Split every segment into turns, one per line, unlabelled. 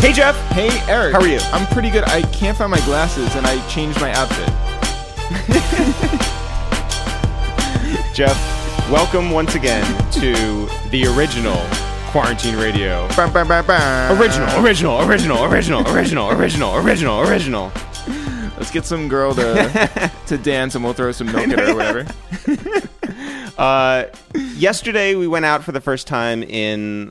Hey, Jeff.
Hey, Eric.
How are you?
I'm pretty good. I can't find my glasses, and I changed my outfit.
Jeff, welcome once again to the original Quarantine Radio. Original, original, original, original, original, original, original, original.
Let's get some girl to to dance, and we'll throw some milk at her or whatever.
Uh, yesterday we went out for the first time in,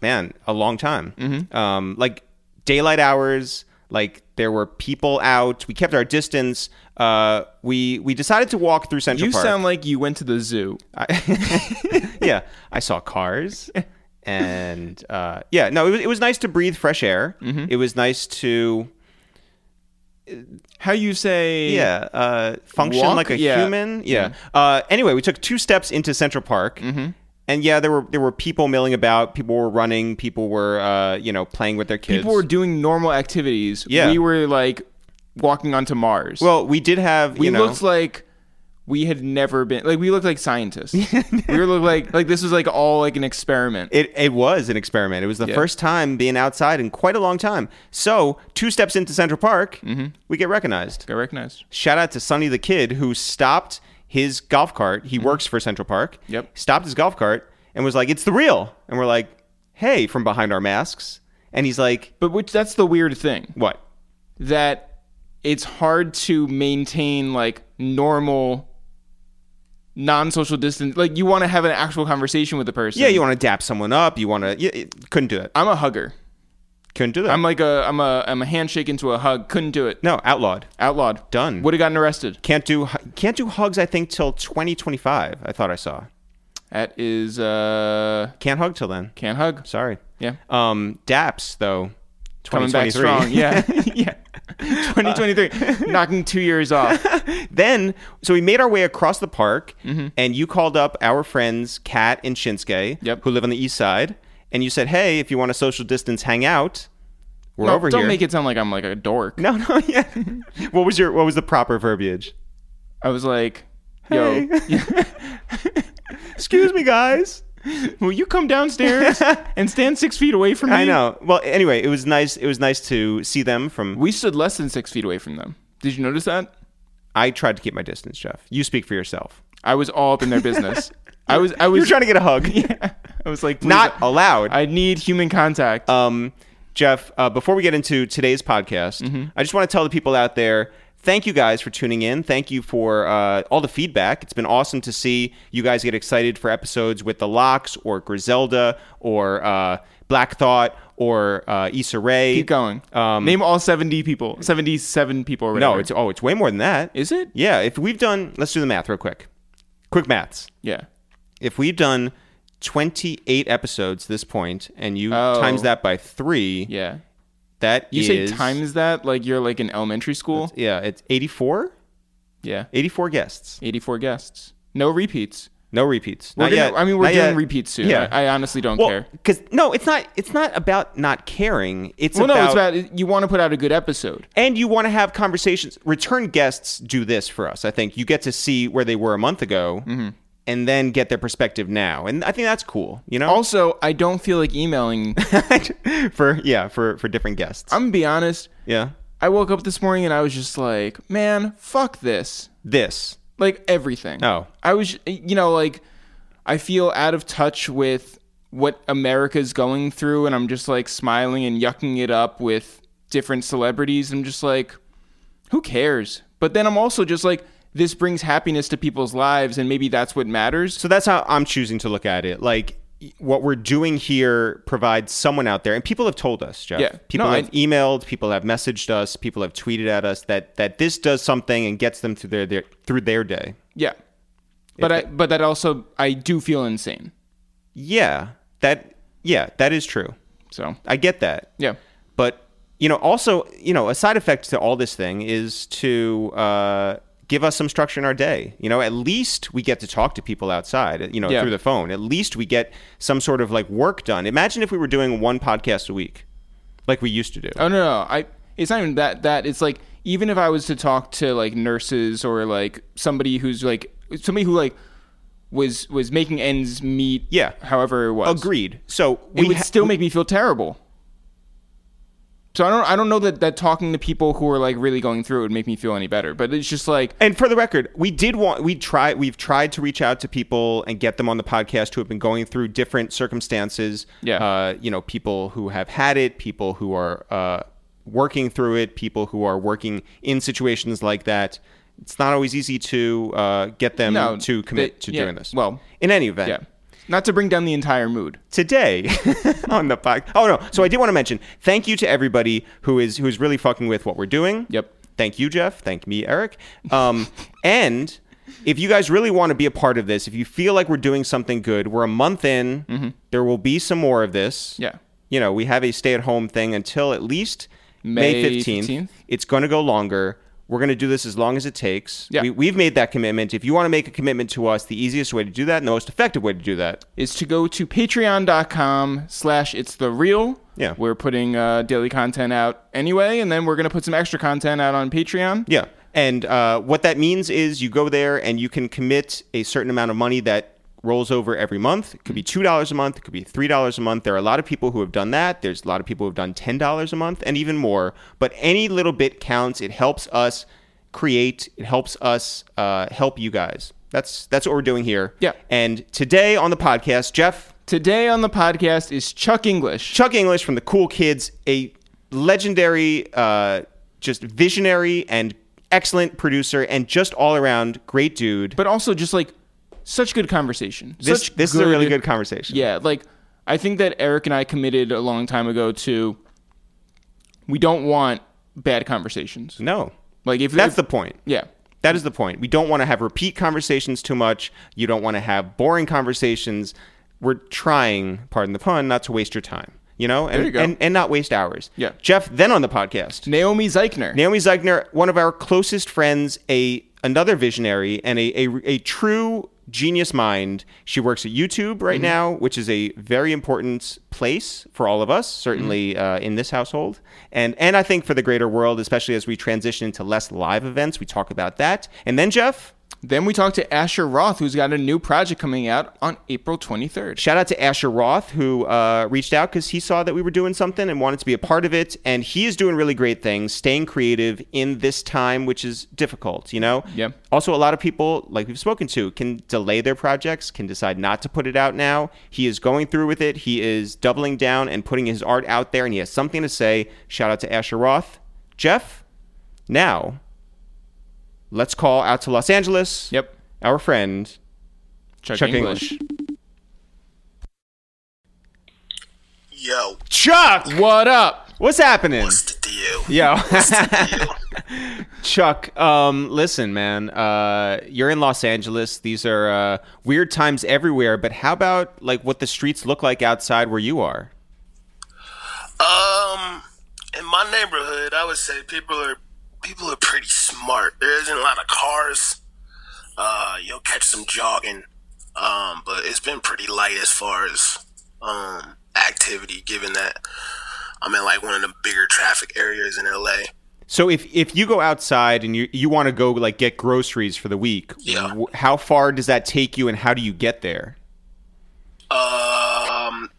man, a long time.
Mm-hmm.
Um, like daylight hours. Like there were people out. We kept our distance. Uh, we we decided to walk through Central Park.
You
Park.
sound like you went to the zoo.
yeah, I saw cars, and uh, yeah, no, it was, it was nice to breathe fresh air.
Mm-hmm.
It was nice to
How you say?
yeah uh, function
Walk?
like a
Yeah.
human. Yeah. Uh, anyway, we took two steps into Central Park.
Mm-hmm.
And yeah, there were there were people milling about. People were running. People were uh, you know playing with their kids.
People were doing normal activities.
Yeah.
We were like walking onto Mars.
well, we did have
we
know
looked like we had never been like we looked like scientists. we were like like this was like all like an experiment.
It, it was an experiment. It was the
Yeah.
first time being outside in quite a long time. So, two steps into Central Park,
Mm-hmm.
we get recognized.
Got recognized.
Shout out to Sonny the Kid who stopped his golf cart. He works for Central Park.
Mm-hmm. Yep.
Stopped his golf cart and was like, "It's the real." And we're like, "Hey!" from behind our masks. And he's like,
But which that's the weird thing
"What?"
that it's hard to maintain like normal non-social distance like you want to have an actual conversation with the person
Yeah, you want to dap someone up. You want to. You, it- couldn't do it.
i'm a hugger
Couldn't do that.
i'm like a i'm a i'm a handshake into a hug couldn't do it
no, outlawed.
outlawed
Done.
would have gotten arrested
Can't do. Can't do hugs. I think till 2025. I thought I saw.
that is uh
Can't hug till then.
can't hug
Sorry.
yeah
Um, Daps though.
coming back
2023.
strong yeah yeah 2023 knocking two years off
then, so we made our way across the park,
Mm-hmm.
and you called up our friends Kat and Shinsuke,
Yep.
who live on the east side, and you said, "Hey, if you want a social distance hang out." we're
No,
over
don't
here."
make it sound like i'm like a dork
no, no, yeah. what was your What was the proper verbiage?
i was like yo
Excuse me, guys.
will you come downstairs and stand six feet away from me
I know. Well, anyway, it was nice. It was nice to see them from.
We stood less than six feet away from them. Did you notice that?
I tried to keep my distance, Jeff. You speak for yourself.
I was all up in their business. I was. I
You were
was.
trying to get a hug. Yeah.
I was like,
Not allowed.
I need human contact.
Um, Jeff, uh, before we get into today's podcast,
Mm-hmm.
I just want to tell the people out there thank you guys for tuning in. Thank you for uh, all the feedback. It's been awesome to see you guys get excited for episodes with the Lox or Griselda or uh, Black Thought or uh, Issa Rae.
Keep going.
Um,
Name all seventy people. Seventy-seven people.
No, it's oh, it's way more than that.
Is it?
Yeah, if we've done, let's do the math real quick. Quick maths.
Yeah.
If we've done 28 episodes this point, and you
Oh.
times that by three,
Yeah.
that
You
is-
say times that like you're like in elementary school.
Yeah, it's 84.
Yeah.
84 guests.
Eighty-four guests. No repeats.
No repeats.
We're
Not
gonna-
yet.
I mean, we're
Not
doing
yet.
repeats soon.
Yeah.
I, I honestly don't
Well,
care.
because no, it's not. It's not about not caring. It's
Well,
about,
no, it's about you want to put out a good episode.
and you want to have conversations. Return guests do this for us. I think you get to see where they were a month ago,
Mm-hmm.
And then get their perspective now, and I think that's cool. You know,
Also, I don't feel like emailing.
for yeah, for for different guests.
I'm gonna be honest.
yeah,
I woke up this morning and I was just like, man, fuck this.
this.
Like everything.
Oh.
I was, you know, like, I feel out of touch with what America's going through, and I'm just like smiling and yucking it up with different celebrities. I'm just like, who cares? But then I'm also just like, this brings happiness to people's lives, and maybe that's what matters.
So that's how I'm choosing to look at it. Like what we're doing here provides someone out there, and people have told us, Jeff.
Yeah.
People
No, I-
have emailed, people have messaged us, people have tweeted at us that that this does something and gets them through their, their through their day.
Yeah. But I, but that also, I do feel insane.
Yeah, that yeah, that is true.
So
I get that.
yeah,
But you know, also, you know, a side effect to all this thing is to uh, give us some structure in our day. You know, at least we get to talk to people outside. You know,
Yeah.
through the phone. At least we get some sort of like work done. Imagine if we were doing one podcast a week, like we used to do.
Oh no, no, I. It's not even that. That it's like even if I was to talk to like nurses or like somebody who's like somebody who like was was making ends meet.
Yeah.
However it was.
Agreed. So
It
we
would
ha-
still make me feel terrible. So I don't I don't know that that talking to people who are like really going through it would make me feel any better. But it's just like
And for the record, we did want we try we've tried to reach out to people and get them on the podcast who have been going through different circumstances.
Yeah.
Uh, you know, people who have had it, people who are uh, working through it, people who are working in situations like that. It's not always easy to uh, get them
No,
to commit
they-
to
yeah,
doing this.
well,
in any event,
yeah. Not to bring down the entire mood.
today on the podcast. Oh no! So I did want to mention thank you to everybody who is who is really fucking with what we're doing.
Yep.
Thank you, Jeff. Thank me, Eric. Um, and if you guys really want to be a part of this, if you feel like we're doing something good, we're a month in. There will be some more of this.
Mm-hmm. Yeah.
You know, we have a stay-at-home thing until at least
May
May fifteenth.
15th.
It's going to go longer. We're going to do this as long as it takes.
Yeah.
We, we've made that commitment. If you want to make a commitment to us, the easiest way to do that and the most effective way to do that
is to go to patreon.com slash it's the real
Yeah.
we're putting uh, daily content out anyway and then we're going to put some extra content out on patreon
Yeah. And uh, what that means is you go there and you can commit a certain amount of money that rolls over every month. It could be $2 a month, it could be $3 a month. There are a lot of people who have done that. There's a lot of people who have done $10 a month and even more. But any little bit counts. It helps us create, it helps us uh, help you guys. That's that's what we're doing here.
Yeah.
And today on the podcast, Jeff,
today on the podcast is chuck inglish
Chuck Inglish from the Cool Kids, a legendary, uh, just visionary and excellent producer, and just all around great dude.
but also just like such good conversation
this
such
this is a really good conversation.
yeah like i think that eric and i committed a long time ago to we don't want bad conversations
No,
like if
that's
if-
the point.
yeah
That is the point. We don't want to have repeat conversations too much. You don't want to have boring conversations. We're trying, pardon the pun, not to waste your time. You know, and
you
and, and not waste hours.
Yeah.
Jeff, then on the podcast,
naomi zeichner
Naomi Zeichner, one of our closest friends, a another visionary and a, a, a true genius mind. She works at YouTube right now, which is a very important place for all of us, certainly uh, in this household, and and I think for the greater world, especially as we transition into less live events. We talk about that, and then Jeff.
Then we talked to asher roth who's got a new project coming out on april 23rd
Shout out to Asher Roth, who uh, reached out because he saw that we were doing something and wanted to be a part of it. And he is doing really great things, staying creative in this time, which is difficult, you know?
Yeah.
Also, a lot of people, like we've spoken to, can delay their projects, can decide not to put it out now. He is going through with it. He is doubling down and putting his art out there, and he has something to say. Shout out to Asher Roth. Jeff, now let's call out to Los Angeles.
Yep.
Our friend,
Chuck,
Chuck
Inglish.
Inglish.
Yo,
Chuck!
What up?
What's happening?
what's the deal?
Yo,
What's the deal?
Chuck. Um, listen, man. Uh, you're in Los Angeles. These are uh, weird times everywhere. But how about like what the streets look like outside where you are?
Um, in my neighborhood, I would say people are people are pretty smart. There isn't a lot of cars. Uh, you'll catch some jogging. Um, but it's been pretty light as far as um activity, given that I'm in like one of the bigger traffic areas in LA.
So if if you go outside and you you want to go like get groceries for the week,
Yeah.
how far does that take you, and how do you get there?
Um,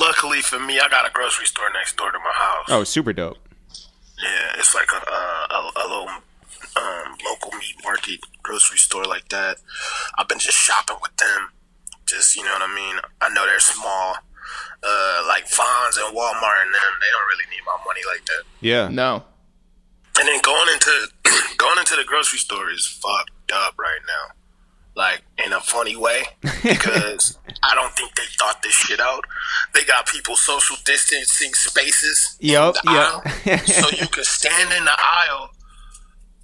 luckily for me, I got a grocery store next door to my house.
Oh, super dope.
Yeah, it's like a a, a, a little um, local meat market grocery store like that. I've been just shopping with them. Just you know what I mean. I know they're small, uh, like Vons and Walmart and them. They don't really need my money like that.
Yeah.
No.
And then going into going into the grocery store is fucked up right now. Like in a funny way, because I don't think they thought this shit out. They got people social distancing spaces
Yup,
aisle, so you can stand in the aisle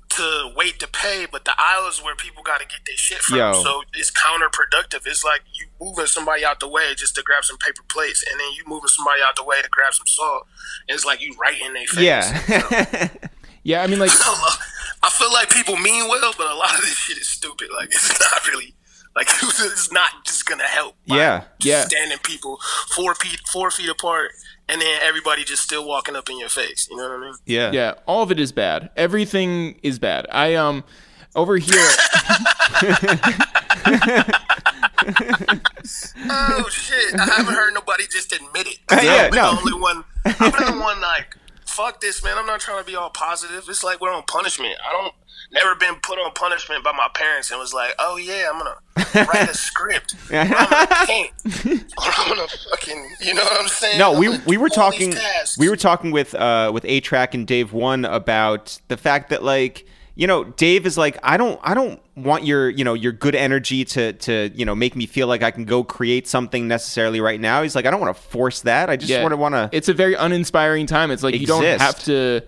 to wait to pay, but the aisle is where people got to get their shit from.
Yo.
So it's counterproductive. It's like you moving somebody out the way just to grab some paper plates, and then you moving somebody out the way to grab some salt. And it's like you right in their face.
Yeah.
Yeah, I mean, like,
I feel like people mean well, but a lot of this shit is stupid. Like it's not really like it's not just gonna help. by
Yeah,
yeah.
Standing people four feet four feet apart, and then everybody just still walking up in your face. You know what I mean?
yeah.
yeah, all of it is bad. Everything is bad. I um, over here,
Oh shit! I haven't heard nobody just admit it.
Yeah,
I'm
no.
the only one. I've been the one like fuck this, man. I'm not trying to be all positive. It's like we're on punishment. I don't never been put on punishment by my parents and was like, oh yeah, I'm gonna write a script. I'm gonna paint. I'm gonna fucking, you know what I'm saying?
No, we we were
do all these
talking we were talking with uh with A-Trak and Dave One about the fact that like you know Dave is like I don't I don't want your you know your good energy to to you know make me feel like I can go create something necessarily right now. He's like I don't want to force that. I just
Yeah.
want to want to
It's a very uninspiring time. It's like you don't have to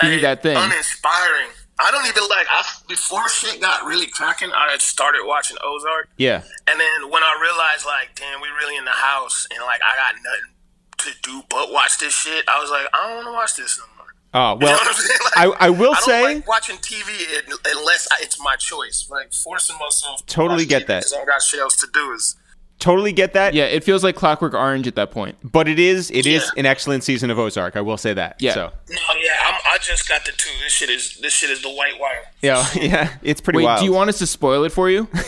be
Hey,
that thing.
Uninspiring. I don't even like. I before shit got really cracking. I had started watching Ozark,
yeah
and then when I realized like, damn, we really in the house, and like I got nothing to do but watch this shit. I was like, I don't want to watch this no more.
Oh
You know
well,
what I'm saying? Like,
I, I will
I don't
say
like watching TV un- unless I, it's my choice. Like forcing myself. to
Totally
watch
get
TV
that.
because I got shit else to do. Is
totally get that.
yeah, it feels like Clockwork Orange at that point.
But it is it is
Yeah.
an excellent season of Ozark. I will say that.
Yeah.
So
no, yeah. I'm, I just got the two. This shit is this shit is the white wire.
yeah, yeah, it's pretty
Wait,
wild.
do you want us to spoil it for you?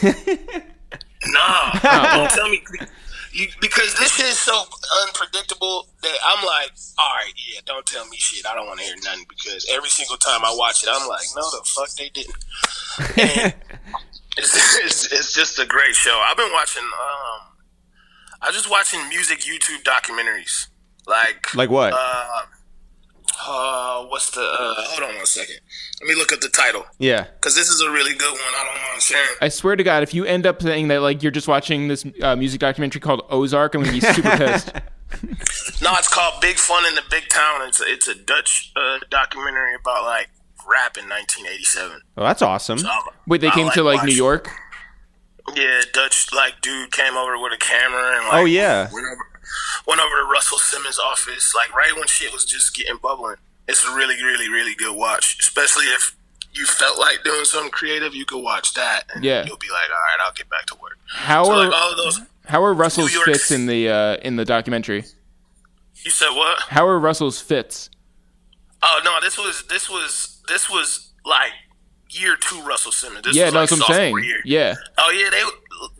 Nah, don't tell me. You, because this is so unpredictable that I'm like, all right, yeah, don't tell me shit. I don't want to hear nothing because every single time I watch it, I'm like, no, the fuck they didn't. It's, it's, it's just a great show. I've been watching. Um, I was just watching music YouTube documentaries, like
like what?
uh, uh, what's the? Uh, hold on one second. Let me look up the title
yeah.
because this is a really good one. I don't mind sharing.
I swear to God, if you end up saying that like you're just watching this uh, music documentary called Ozark, I'm gonna be super pissed.
No, it's called Big Fun in the Big Town. It's a, it's a Dutch uh, documentary about like rap in 1987.
Well, that's awesome.
Um,
Wait, they
I
came to like New York.
Yeah, Dutch like dude came over with a camera and like
Oh, yeah.
went over, went over to Russell Simmons' office like right when shit was just getting bubbling. It's a really, really, really good watch, especially if you felt like doing something creative. You could watch that, and
Yeah.
you'll be like, all right, I'll get back to work.
How
So
are
like all of those.
how are Russell's fits in the uh, in the documentary?
You said what?
How are Russell's fits?
Oh no, this was this was this was like year two Russell Simmons. This
Yeah,
was
no,
like
that's what I'm saying.
year.
Yeah,
Oh yeah, they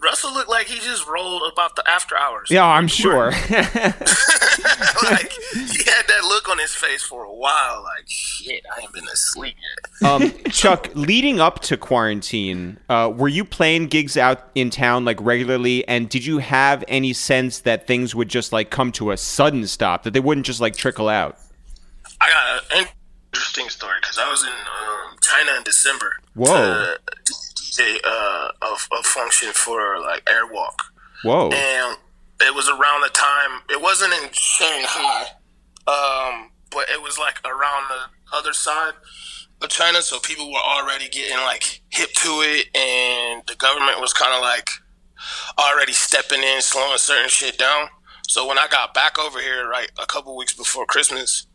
Russell looked like he just rolled about the after hours.
Yeah, I'm sure.
like he had that look on his face for a while. Like shit, I ain't been asleep yet.
um, Chuck, leading up to quarantine, uh, were you playing gigs out in town like regularly? And did you have any sense that things would just like come to a sudden stop, that they wouldn't just like trickle out?
I got an interesting story because I was in um, China in December.
Whoa.
To DJ uh, a, a function for like Airwalk.
Whoa.
and it was around the time it wasn't in Shanghai, um, but it was like around the other side of China, so people were already getting like hip to it, and the government was kind of like already stepping in, slowing certain shit down. So when I got back over here, right a couple weeks before Christmas,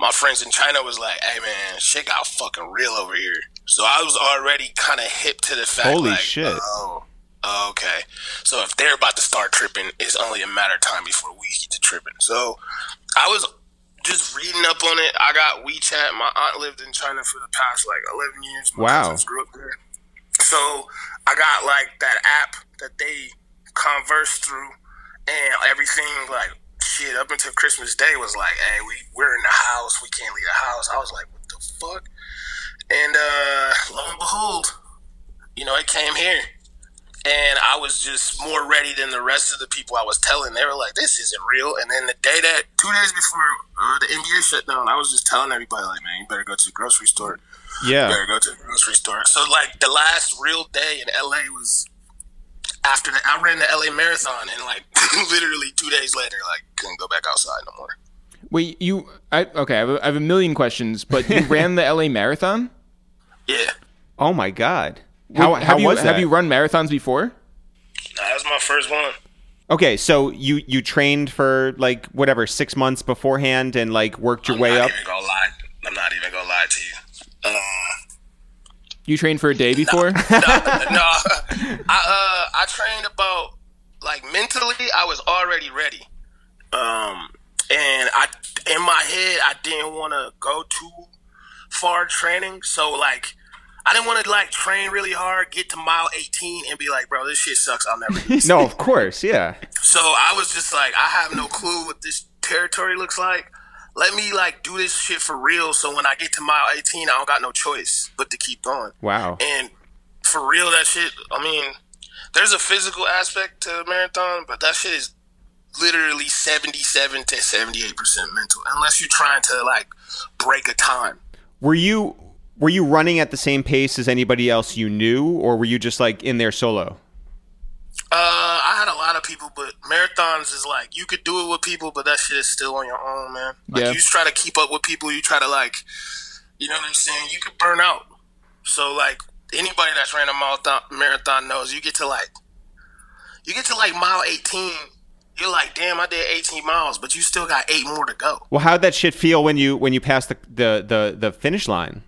my friends in China was like, "Hey man, shit got fucking real over here." So I was already kind of hip to the fact.
Holy
like,
shit.
Oh, oh, okay. So if they're about to start tripping, it's only a matter of time before we get to tripping. So I was just reading up on it. I got WeChat. My aunt lived in China for the past like 11 years. My
Wow.
grew up there. So I got like that app that they converse through, and everything like shit up until Christmas Day was like, hey, we we're in the house, we can't leave the house. I was like, what the fuck? And uh, lo and behold, you know, it came here. And I was just more ready than the rest of the people I was telling. They were like, "This isn't real." And then the day that, two days before uh, the NBA shut down, I was just telling everybody, "Like, man, you better go to the grocery store. You
yeah.
better go to the grocery store." So, like, the last real day in LA was after the I ran the LA marathon, and like literally two days later, like, couldn't go back outside no more.
Wait, you? I, okay, I have, a, I have a million questions, but you ran the LA Marathon.
Yeah,
Oh my god. How,
Wait,
how
have you,
was that?
Have you run marathons before?
nah, that was my first one.
okay, so you you trained for like whatever six months beforehand and like worked your
I'm
way
not
up.
even gonna lie. I'm not even gonna lie to you. Uh,
You trained for a day before?
no, I uh I trained about like mentally I was already ready. Um and I in my head I didn't want to go too far training, so like I didn't want to like train really hard, get to mile 18 and be like, "Bro, this shit sucks. I'll never do this."
No, of course, yeah.
So I was just like, I have no clue what this territory looks like. let me like do this shit for real. So when I get to mile 18, I don't got no choice but to keep going.
Wow.
And for real, that shit. I mean, there's a physical aspect to a marathon, but that shit is literally 77 to 78 percent mental. Unless you're trying to like break a time.
Were you were you running at the same pace as anybody else you knew, or were you just like in there solo?
Uh, I had a lot of people, but marathons is like you could do it with people, but that shit is still on your own, man. Like
Yeah.
you try to keep up with people, you try to like, you know what I'm saying? You could burn out. So like anybody that's ran a marathon, marathon knows you get to like, you get to like mile 18, you're like, damn, I did 18 miles, but you still got eight more to go.
Well, how'd that shit feel when you when you passed the the the, the finish line?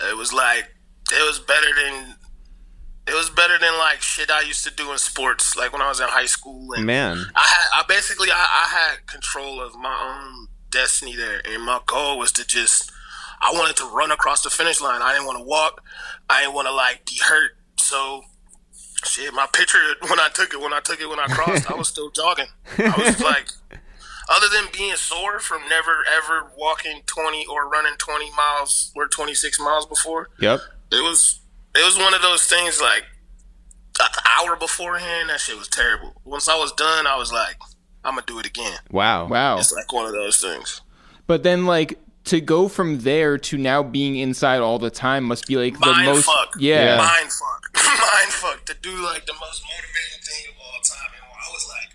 It was like it was better than. It was better than like shit I used to do in sports, like when I was in high school. And
Man.
I had I basically I, I had control of my own destiny there, and my goal was to just I wanted to run across the finish line. I didn't want to walk. I didn't want to like be hurt. So shit, my picture when I took it, when I took it, when I crossed, I was still jogging. I was like, other than being sore from never ever walking twenty or running twenty miles or twenty six miles before,
Yep.
it was it was one of those things like an hour beforehand. That shit was terrible. Once I was done, I was like, I'm gonna do it again.
Wow.
Wow.
It's like one of those things.
But then, like, to go from there to now being inside all the time must be like the
Mind
most.
fuck.
Yeah.
Mind fuck. Mind fuck. To do like the most motivating thing of all time. And I was like,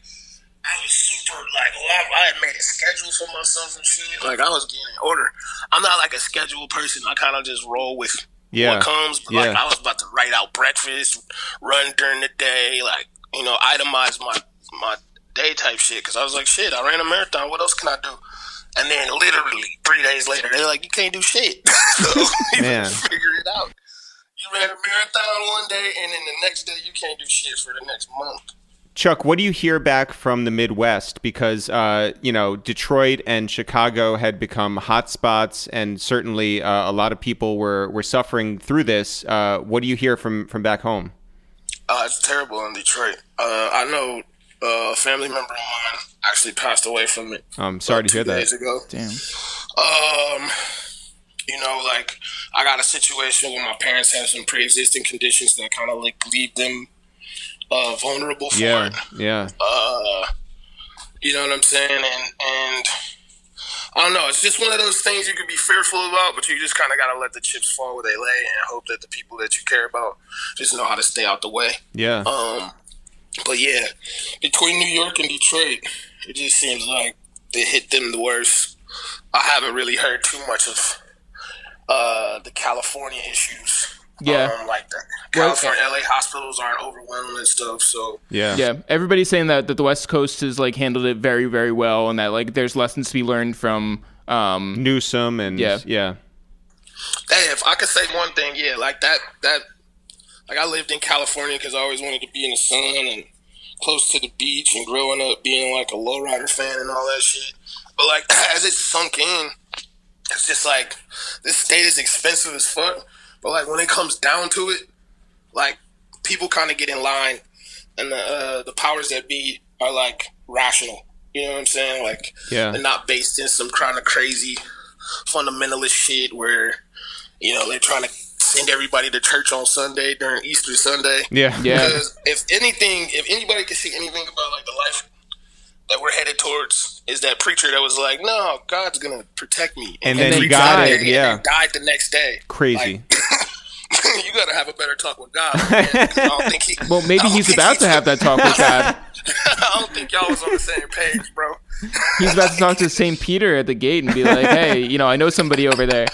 I was super like, oh, I, I had made a schedule for myself and shit. Like I was getting in order. I'm not like a scheduled person. I kind of just roll with
Yeah.
what comes. But like
Yeah.
I was about to write out breakfast, run during the day, like you know, itemize my my day type shit. Because I was like, shit, I ran a marathon. What else can I do? And then literally three days later, they're like, you can't do shit. so you
Man.
figure it out. You ran a marathon one day, and then the next day you can't do shit for the next month.
Chuck, what do you hear back from the Midwest? Because uh, you know Detroit and Chicago had become hotspots, and certainly uh, a lot of people were were suffering through this. Uh, what do you hear from from back home?
Uh, it's terrible in Detroit. Uh, I know uh, a family member of mine actually passed away from it.
I'm sorry to hear that.
Days ago.
Damn.
Um, you know, like I got a situation where my parents have some pre-existing conditions that kind of like leave them uh, vulnerable for
Yeah,
it.
yeah,
Uh, you know what I'm saying? And and I don't know. It's just one of those things you could be fearful about, but you just kind of got to let the chips fall where they lay and hope that the people that you care about just know how to stay out the way.
yeah.
Um, but yeah, between New York and Detroit, it just seems like they hit them the worst. I haven't really heard too much of uh, the California issues.
Yeah.
um, like that.
Well,
California, LA hospitals aren't overwhelmed and stuff. So
yeah,
Yeah, everybody's saying that, that the West Coast has like handled it very, very well, and that like there's lessons to be learned from. Um,
Newsom and
Yeah.
yeah,
Hey, if I could say one thing, yeah, like that, that, like I lived in California because I always wanted to be in the sun and close to the beach and growing up being like a lowrider fan and all that shit. But like as it sunk in, it's just like this state is expensive as fuck. But like when it comes down to it, like people kind of get in line, and the uh, the powers that be are like rational. You know what I'm saying? Like
Yeah.
they're not based in some kind of crazy fundamentalist shit where you know they're trying to send everybody to church on Sunday during Easter Sunday.
yeah,
Yeah.
Because if anything, if anybody can see anything about like the life that we're headed towards, is that preacher that was like, "No, God's gonna protect me,"
And
then he
preached
got
that
it,
day and
yeah.
then died the next day.
Crazy.
you gotta have a better talk with God. Man, 'cause I don't think he.
well, maybe
I don't
he's
think
about to have that talk with God.
I don't think y'all was on the same page, bro.
He's about to talk to St. Peter at the gate and be like, "Hey, you know, I know somebody over there,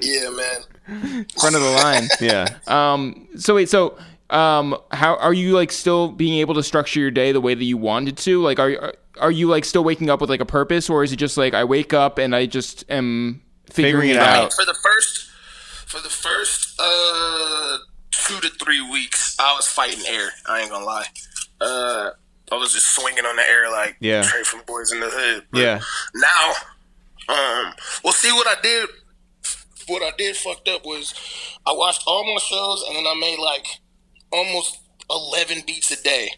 Yeah, man.
front of the line."
yeah.
Um. So wait. So, um, how are you like still being able to structure your day the way that you wanted to? Like, are you are you like still waking up with like a purpose, or is it just like I wake up and I just am figuring,
Figuring it
it
out.
out?
For the first, for the first uh two to three weeks, I was fighting air. I ain't gonna lie. Uh, I was just swinging on the air like
Yeah.
straight from Boyz n the Hood. But
Yeah.
Now, um, well, see what I did. What I did fucked up was I watched all my shows and then I made like almost eleven beats a day,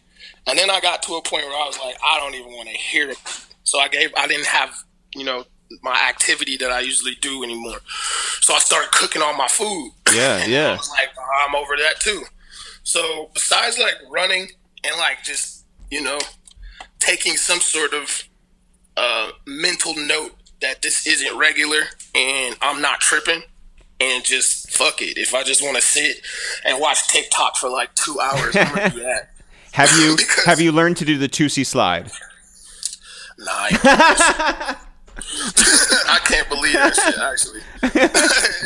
and then I got to a point where I was like, I don't even want to hear it. So I gave I didn't have you know my activity that I usually do anymore. So I started cooking all my food.
Yeah,
And
yeah.
I was like, "Oh, I'm over that too. So besides like running and like just you know taking some sort of uh, mental note that this isn't regular and I'm not tripping. And just fuck it. If I just want to sit and watch TikTok for like two hours, I'm gonna do that.
Have you
Because-
have you learned to do the Toosie Slide?
Nah, I I can't believe that shit. Actually,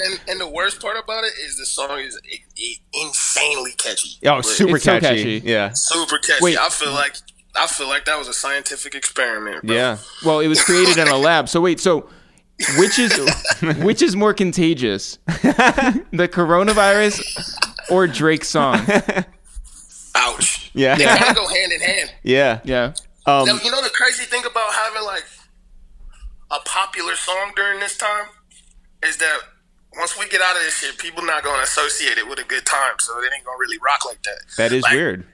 and, and the worst part about it is the song is i- i- insanely catchy.
Oh, super
It's so
catchy.
catchy.
Yeah,
super catchy.
Wait.
I feel like I feel like that was a scientific experiment. Bro.
yeah.
Well, it was created in a lab. So wait, so which is which is more contagious, the coronavirus or Drake's song?
Ouch.
Yeah.
They kind of go hand in hand.
Yeah.
Yeah.
Um,
Now, you know the crazy thing about having like a popular song during this time is that once we get out of this shit, people not going to associate it with a good time, so it ain't going to really rock like that.
that is
Like,
weird.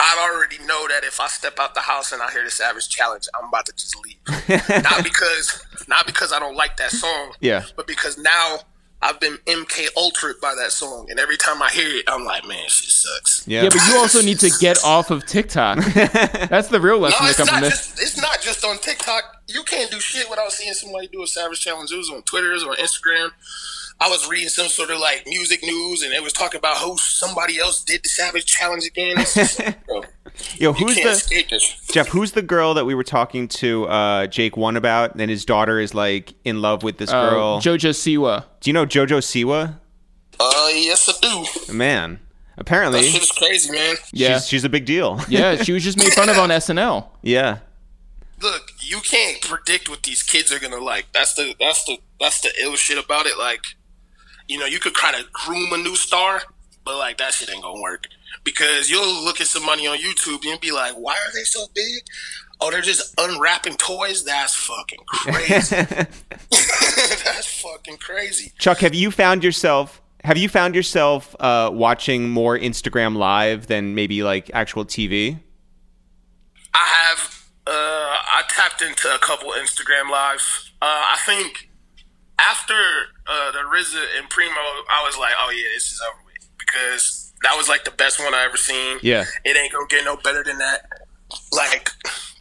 I already know that if I step out the house and I hear the Savage Challenge, I'm about to just leave. not because not because I don't like that song,
Yeah.
but because now I've been MK ultra by that song, and every time I hear it, I'm like, man, shit sucks.
Yeah.
Yeah, but you also need to get off of TikTok. That's the real lesson
No,
to
it's
come from
not
this.
just it's not just on TikTok. You can't do shit without seeing somebody do a Savage Challenge. It was on Twitter, it was on Instagram. I was reading some sort of like music news, and it was talking about how somebody else did the Savage Challenge again. It's just, bro,
Yo,
you
who's
can't
the
this.
Jeff? Who's the girl that we were talking to uh, Jake one about? And his daughter is like in love with this
Uh,
girl.
Jojo Siwa.
Do you know JoJo Siwa?
Uh, yes, I do.
Man, apparently
That shit is crazy, man.
Yeah.
she's she's a big deal.
Yeah, she was just made fun of on SNL.
yeah.
Look, you can't predict what these kids are gonna like. That's the that's the that's the ill shit about it. Like, you know, you could try to groom a new star, but like that shit ain't gonna work because you'll look at somebody on YouTube and be like, "Why are they so big?" Oh, they're just unwrapping toys. That's fucking crazy. that's fucking crazy.
Chuck, have you found yourself have you found yourself uh, watching more Instagram live than maybe like actual TV?
I have. Uh, I tapped into a couple Instagram lives. Uh, I think after uh, the RZA and Primo, I was like, "Oh yeah, this is over with," because that was like the best one I ever seen.
Yeah.
it ain't gonna get no better than that. Like,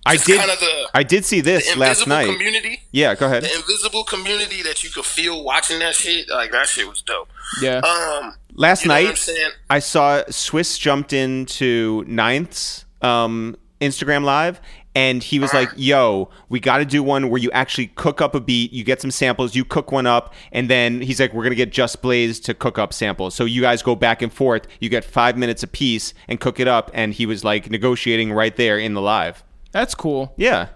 I did
kind of the,
I did see this last night.
community.
yeah, go ahead.
The invisible community that you could feel watching that shit, like that shit was dope.
Yeah.
Um,
Last night? I saw Swizz jumped into Ninth's um, Instagram live and he was like, "Yo, we got to do one where you actually cook up a beat, you get some samples, you cook one up, and then he's like, we're gonna get Just Blaze to cook up samples. So you guys go back and forth. You get five minutes apiece and cook it up." And he was like negotiating right there in the live.
That's cool.
Yeah,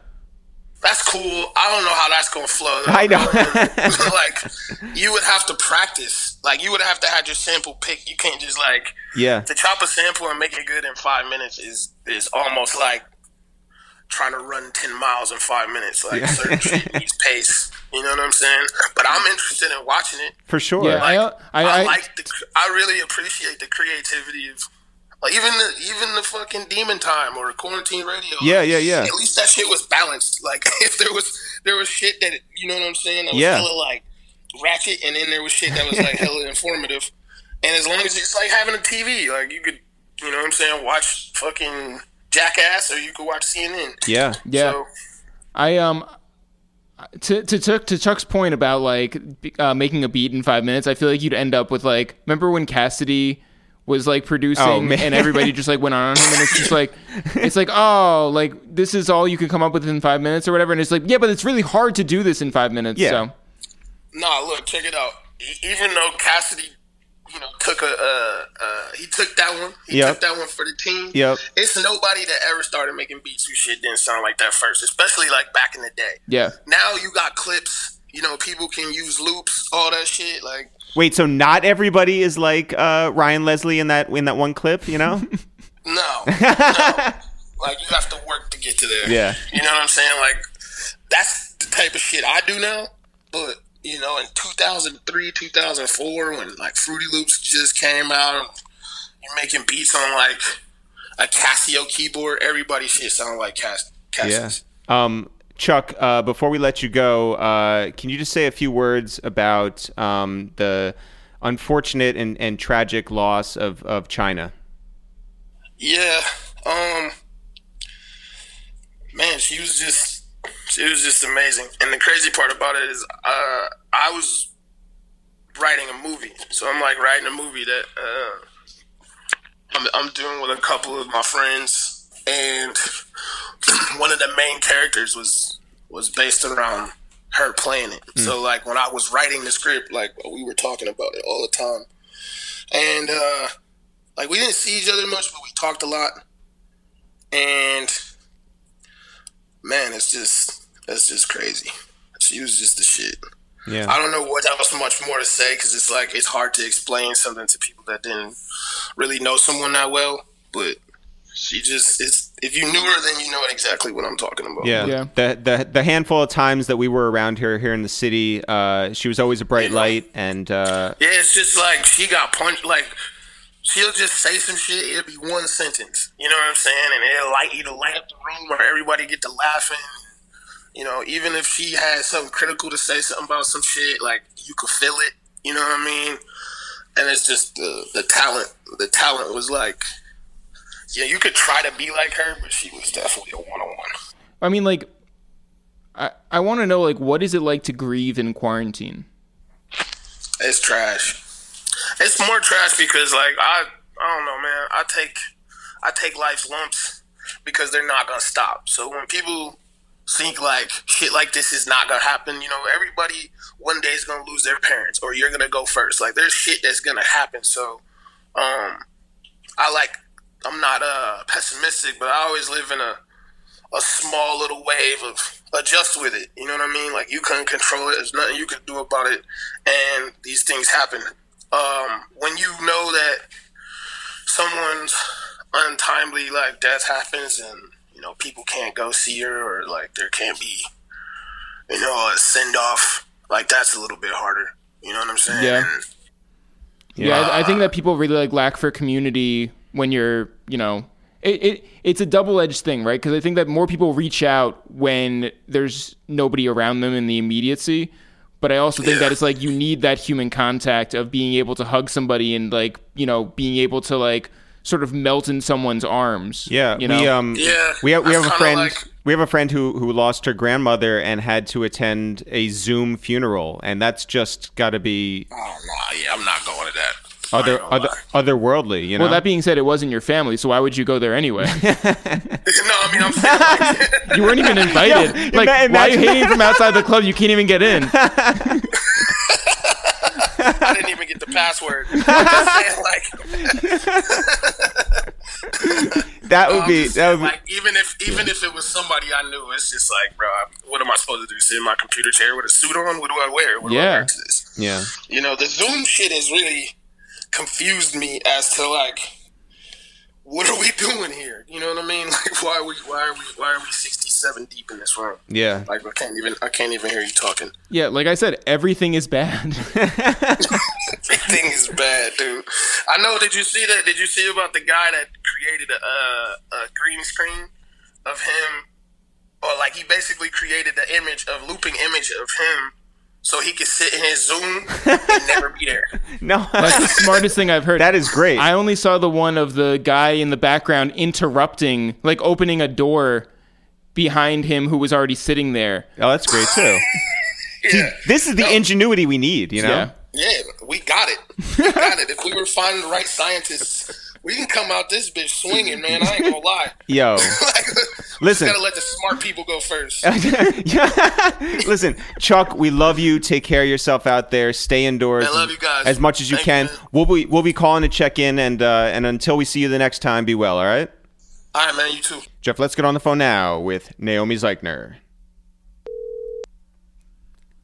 That's cool. I don't know how that's gonna flow. though.
I know.
like you would have to practice. Like you would have to have your sample pick. You can't just like
yeah,
to chop a sample and make it good in five minutes is is almost like trying to run ten miles in five minutes. Like certain shit needs pace. You know what I'm saying? But I'm interested in watching it.
for sure.
Yeah, I,
Like,
I,
I,
I,
like the. I really appreciate the creativity of. Like even the even the fucking demon time or quarantine radio.
Yeah, yeah, yeah.
At least that shit was balanced. Like if there was there was shit that you know what I'm saying. That was
Yeah.
hella like ratchet, and then there was shit that was like hella informative. And as long as it's like having a TV, like you could, you know what I'm saying, watch fucking Jackass, or you could watch CNN.
yeah,
yeah.
So,
I um to to Chuck to Chuck's point about like uh, making a beat in five minutes, I feel like you'd end up with like remember when Cassidy was like producing
Oh,
and everybody just like went on him and it's just like it's like oh like this is all you can come up with in five minutes or whatever and it's like yeah but it's really hard to do this in five minutes
Yeah.
so
nah, look, check it out. E- even though Cassidy, you know, took a, uh, uh, he took that one. He
Yep.
took that one for the team.
Yep.
It's nobody that ever started making beats who shit didn't sound like that first, especially like back in the day.
yeah
Now you got clips. You know, people can use loops, all that shit. Like,
Wait, so not everybody is like uh, Ryan Leslie in that in that one clip, you know?
no, no. like you have to work to get to there.
Yeah.
You know what I'm saying? Like, that's the type of shit I do now. But you know, in 2003, 2004, when like Fruity Loops just came out, you're making beats on like a Casio keyboard. Everybody shit sound like Cas-
yeah.
Cassius.
Um, Chuck, uh, before we let you go, uh, can you just say a few words about um, the unfortunate and, and tragic loss of, of Chynna?
Yeah. Um. Man, she was just she was just amazing. And the crazy part about it is, uh, I was writing a movie, so I'm like writing a movie that uh, I'm, I'm doing with a couple of my friends, and one of the main characters was was based around her playing it. So like when I was writing the script, like we were talking about it all the time, and uh, like we didn't see each other much, but we talked a lot, and man, it's just that's just crazy. She was just the shit.
Yeah.
I don't know what else much more to say because it's like it's hard to explain something to people that didn't really know someone that well. But she just is. if you knew her, then you know exactly what I'm talking about.
Yeah.
Yeah.
The, the the handful of times that we were around here here in the city, uh, she was always a bright light, and uh,
Yeah, it's just like she got punched. Like she'll just say some shit. It'll be one sentence. You know what I'm saying? And it'll light it'll light up the room, or everybody get to laughing. You know, even if she had something critical to say, something about some shit, like you could feel it. You know what I mean? And it's just the the talent. The talent was like, yeah, you could try to be like her, but she was definitely a one on one.
I mean, like, I I want to know like what is it like to grieve in quarantine?
It's trash. It's more trash because like I I don't know, man. I take I take life's lumps because they're not gonna stop. So when people think like shit like this is not gonna happen, you know, everybody one day is gonna lose their parents or you're gonna go first. Like there's shit that's gonna happen. So um I like I'm not uh pessimistic, but I always live in a a small little wave of adjust with it. You know what I mean? Like you couldn't control it. There's nothing you could do about it, and these things happen. Um, when you know that someone's untimely like death happens, and you know people can't go see her, or like there can't be, you know, a send off. Like that's a little bit harder. You know what I'm saying?
Yeah.
And
Yeah, I, I think that people really like lack for community when you're, you know, it, it it's a double edged thing, right? Because I think that more people reach out when there's nobody around them in the immediacy. But I also think
Yeah.
that it's like you need that human contact of being able to hug somebody and like you know being able to like sort of melt in someone's arms.
yeah,
you know.
we um
Yeah,
we have we have a friend
like-
we have a friend who who lost her grandmother and had to attend a Zoom funeral, and that's just got to be
oh no, yeah, I'm not going to that. I
other other
lie.
otherworldly. You know.
well, that being said, it wasn't your family, so why would you go there anyway?
no, I mean I'm saying like,
You weren't even invited.
Yeah,
like,
ima-
why are you
imagine-
hating from outside the club? You can't even get in.
I didn't even get the password. Saying, like,
that would
I'm
be that would
saying,
be.
like even if even if it was somebody I knew, it's just like, bro, what am I supposed to do? Sit in my computer chair with a suit on? What do I wear? What do I
Yeah.
wear to this?
Yeah.
You know, the Zoom shit is really confused me as to like, what are we doing here? You know what I mean? Like, why are we why are we why are we sixty seven deep in this room?
Yeah.
Like, I can't even I can't even hear you talking.
Yeah, like I said, everything is bad.
Everything is bad, dude. I know. Did you see that? Did you see about the guy that created a, a, a green screen of him, or like he basically created the image of looping image of him, so he could sit in his Zoom and never be there.
No.
That's the smartest thing I've heard.
that is great.
I only saw the one of the guy in the background interrupting, like opening a door behind him who was already sitting there.
oh, that's great too.
Yeah,
This is the ingenuity we need. You know.
Yeah.
yeah, we got it. We got it. If we were finding the right scientists, we can come out this bitch swinging, man. I ain't gonna lie.
Yo.
like,
Listen.
gotta let the smart people go first.
Yeah. Listen, Chuck, we love you. Take care of yourself out there. Stay indoors
I love you guys.
as much as you
Thank
can.
you,
we'll be we'll be calling to check in, and uh, and until we see you the next time, be well. All right,
All right, man. You too.
Jeff. Let's get on the phone now with Naomi Zeichner.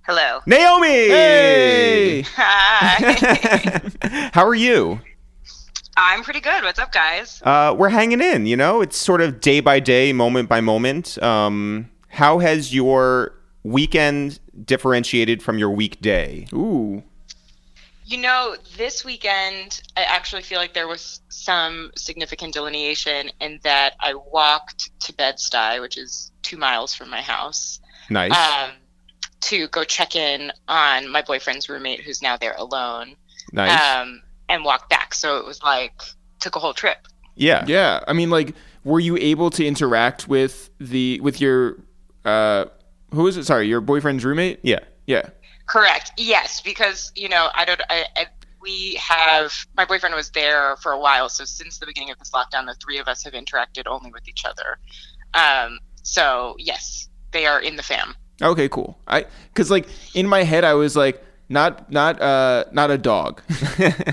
Hello.
Naomi.
Hey!
Hi.
How are you?
I'm pretty good. What's up, guys?
Uh, we're hanging in. You know, it's sort of day by day, moment by moment. Um, how has your weekend differentiated from your weekday?
Ooh.
You know, this weekend, I actually feel like there was some significant delineation in that I walked to Bed-Stuy, which is two miles from my house,
Nice.
um, to go check in on my boyfriend's roommate who's now there alone,
nice.
um, and walked back. So it was like, took a whole trip.
yeah.
Yeah, I mean, like, were you able to interact with the with your uh, who is it? Sorry, your boyfriend's roommate.
Yeah.
Yeah.
Correct. Yes, because you know I don't. I, I, we have my boyfriend was there for a while, so since the beginning of this lockdown, the three of us have interacted only with each other. Um, so yes, they are in the fam.
Okay, cool. I because like in my head I was like not not uh not a dog.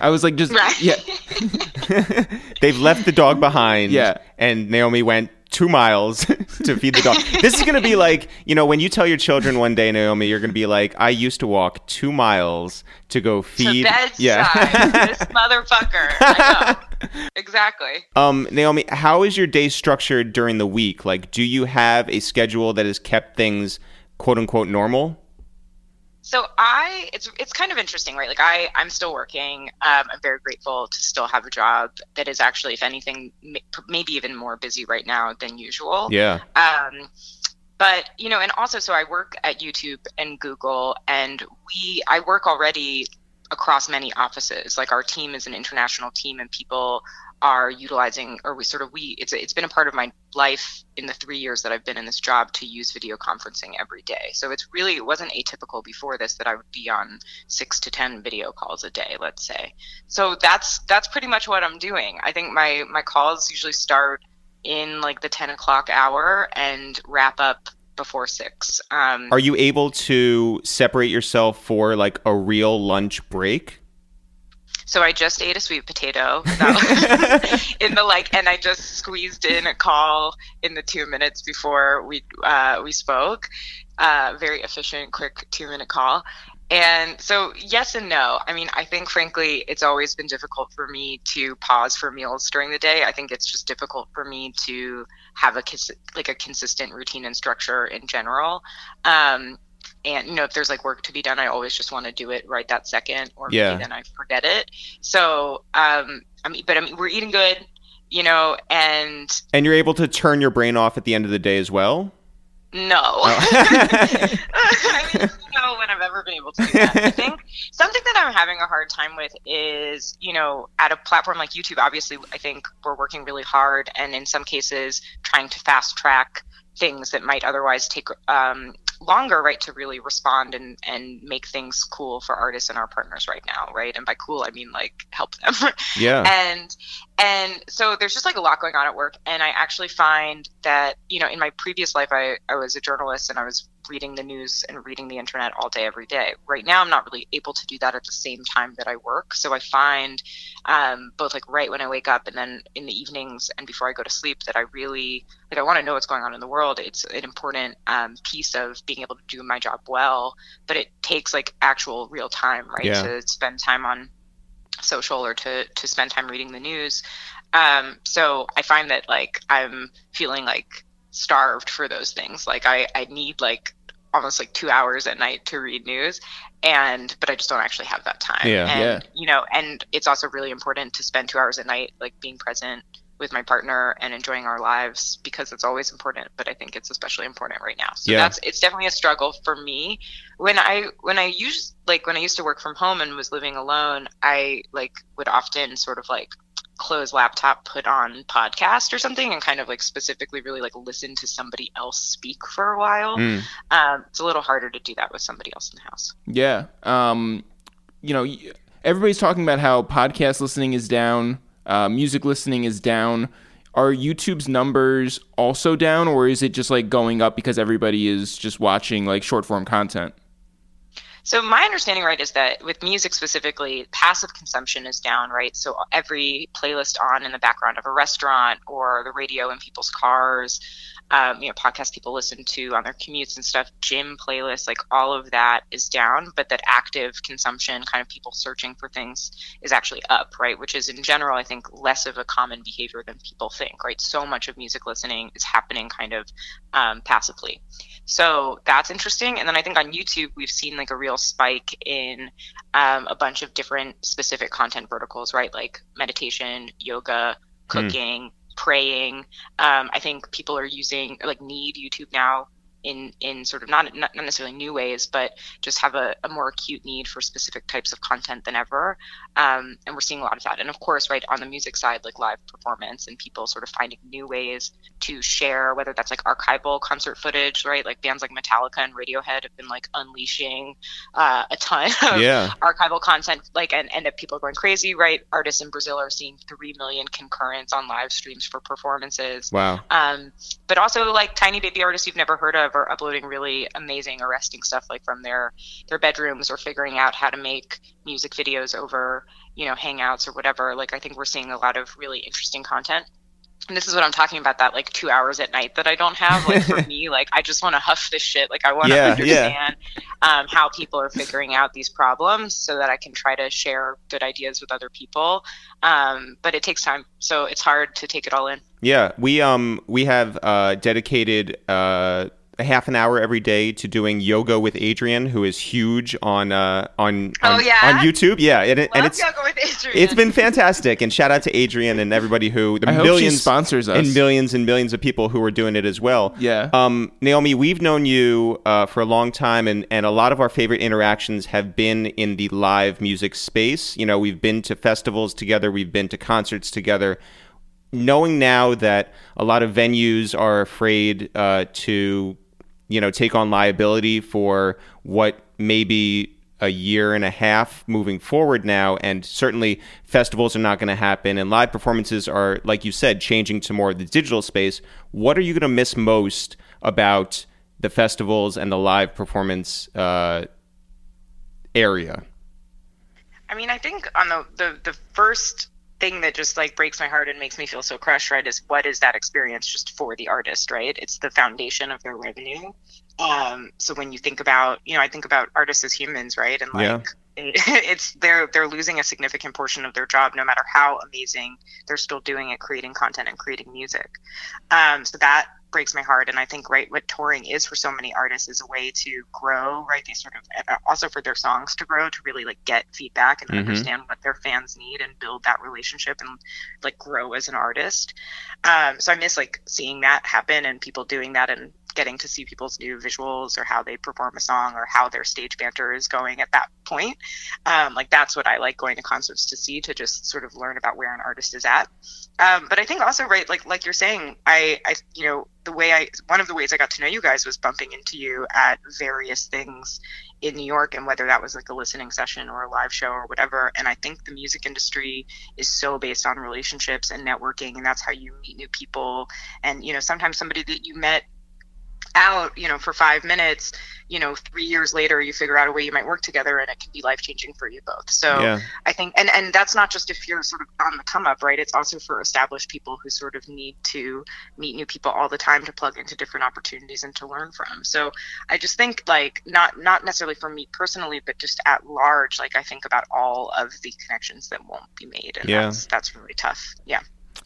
I was like just
Right.
yeah
They've left the dog behind.
Yeah.
And Naomi went two miles to feed the dog. this is going to be like, you know, when you tell your children one day, Naomi, you're going to be like, I used to walk two miles to go feed.
bedside,
Yeah.
this motherfucker. Exactly.
um, Naomi, how is your day structured during the week? Like, do you have a schedule that has kept things quote unquote normal?
So I, it's it's kind of interesting, right? Like I, I'm still working. Um, I'm very grateful to still have a job that is actually, if anything, m- maybe even more busy right now than usual.
Yeah.
Um, but you know, and also, so I work at YouTube and Google, and we, I work already across many offices. Like our team is an international team, and people are utilizing, or we sort of we, it's it's been a part of my life in the three years that I've been in this job to use video conferencing every day. So it's really it wasn't atypical before this that I would be on six to ten video calls a day, let's say. So that's that's pretty much what I'm doing. I think my my calls usually start in like the 10 o'clock hour and wrap up before six. Um,
Are you able to separate yourself for like a real lunch break?
so I just ate a sweet potato in the like, and I just squeezed in a call in the two minutes before we uh, we spoke. Uh, very efficient, quick two minute call. And so, yes and no. I mean, I think, frankly, it's always been difficult for me to pause for meals during the day. I think it's just difficult for me to have a like a consistent routine and structure in general. Um, and you know, if there's like work to be done, I always just want to do it right that second, or
Yeah.
maybe then I forget it. So, um, I mean, but I mean, we're eating good, you know, and
And you're able to turn your brain off at the end of the day as well?
No. I mean, I don't know when I've ever been able to do that. I think something that I'm having a hard time with is, you know, at a platform like YouTube, obviously, I think we're working really hard and in some cases trying to fast track things that might otherwise take um, longer, right, to really respond and, and make things cool for artists and our partners right now, right? And by cool, I mean like help them.
Yeah.
and and so there's just like a lot going on at work and i actually find that you know in my previous life i, I was a journalist and i was reading the news and reading the internet all day every day right now i'm not really able to do that at the same time that i work so i find um, both like right when i wake up and then in the evenings and before i go to sleep that i really like i want to know what's going on in the world it's an important um, piece of being able to do my job well but it takes like actual real time right
Yeah.
to spend time on social or to to spend time reading the news. Um, so I find that like I'm feeling like starved for those things. Like I I need like almost like two hours at night to read news and but i just don't actually have that time
Yeah.
and
Yeah.
you know and it's also really important to spend two hours at night like being present with my partner and enjoying our lives because it's always important but i think it's especially important right now so
Yeah.
that's it's definitely a struggle for me when i when i used like when i used to work from home and was living alone i like would often sort of like close laptop put on podcast or something and kind of like specifically really like listen to somebody else speak for a while
Mm.
um, it's a little harder to do that with somebody else in the house
Yeah. Um, you know, everybody's talking about how podcast listening is down, uh, music listening is down. Are YouTube's numbers also down, or is it just like going up because everybody is just watching like short form content?
So my understanding, right, is that with music specifically, passive consumption is down, right? So every playlist on in the background of a restaurant or the radio in people's cars, um, you know, podcasts people listen to on their commutes and stuff, gym playlists, like all of that is down, but that active consumption, kind of people searching for things, is actually up, right? Which is in general, I think, less of a common behavior than people think, right? So much of music listening is happening kind of um, passively. So that's interesting. And then I think on YouTube, we've seen like a real spike in um, a bunch of different specific content verticals, right? Like meditation, yoga, cooking. Mm praying. Um, I think people are using like need YouTube now in in sort of not not necessarily new ways, but just have a, a more acute need for specific types of content than ever. Um, and we're seeing a lot of that. And of course, right on the music side, like live performance and people sort of finding new ways to share, whether that's like archival concert footage, right? Like bands like Metallica and Radiohead have been like unleashing uh, a ton of
yeah.
archival content, like and and that people are going crazy, right? Artists in Brazil are seeing three million concurrents on live streams for performances.
Wow.
Um, but also like tiny baby artists you've never heard of are uploading really amazing, arresting stuff like from their their bedrooms or figuring out how to make music videos over you know hangouts or whatever. Like I think we're seeing a lot of really interesting content. And this is what I'm talking about that like two hours at night that I don't have. Like for me, like I just want to huff this shit. Like I want to
Yeah,
understand um, how people are figuring out these problems so that I can try to share good ideas with other people. Um, but it takes time, so it's hard to take it all in.
Yeah, we um we have uh, dedicated uh, a half an hour every day to doing yoga with Adriene, who is huge on uh, on
Oh,
on,
yeah?
on YouTube. Yeah, and, it, and
Let's
it's
go with Adriene.
it's been fantastic. And shout out to Adriene and everybody who the
I hope she
millions
sponsors us.
and millions and millions of people who are doing it as well.
Yeah.
Um, Naomi, we've known you uh, for a long time, and, and a lot of our favorite interactions have been in the live music space. You know, we've been to festivals together, we've been to concerts together. Knowing now that a lot of venues are afraid uh, to, you know, take on liability for what maybe a year and a half moving forward now, and certainly festivals are not going to happen, and live performances are, like you said, changing to more of the digital space. What are you going to miss most about the festivals and the live performance uh, area?
I mean, I think on the, the the first thing that just like breaks my heart and makes me feel so crushed, right, is what is that experience just for the artist, right? It's the foundation of their revenue. Um, so when you think about, you know, I think about artists as humans, right, and like.
Yeah.
it- It's they're they're losing a significant portion of their job, no matter how amazing they're still doing it, creating content and creating music. Um, so that breaks my heart, and I think right what touring is for so many artists is a way to grow, right? They sort of also for their songs to grow, to really like get feedback and
Mhm.
understand what their fans need and build that relationship and like grow as an artist. Um, so I miss like seeing that happen and people doing that and getting to see people's new visuals or how they perform a song or how their stage banter is going at that point. Um, like that's what I like going to concerts to see to just sort of learn about where an artist is at. Um, but I think also right, like like you're saying, I I you know the way I one of the ways I got to know you guys was bumping into you at various things in New York and whether that was like a listening session or a live show or whatever. And I think the music industry is so based on relationships and networking, and that's how you meet new people. And you know, sometimes somebody that you met out, you know, for five minutes, you know, three years later, you figure out a way you might work together, and it can be life changing for you both. So
Yeah.
I think, and and that's not just if you're sort of on the come up, right? It's also for established people who sort of need to meet new people all the time to plug into different opportunities and to learn from. So I just think like not not necessarily for me personally, but just at large, like I think about all of the connections that won't be made, and
Yeah.
that's that's really tough. Yeah.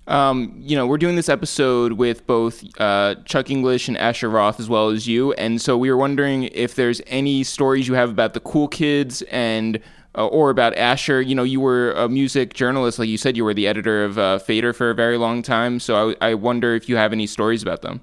Um, you know, we're doing this episode with both uh, Chuck Inglish and Asher Roth as well as you, and so we were wondering if there's any stories you have about the cool kids and uh, or about Asher. You know, you were a music journalist, like you said, you were the editor of uh, Fader for a very long time. So I, I wonder if you have any stories about them.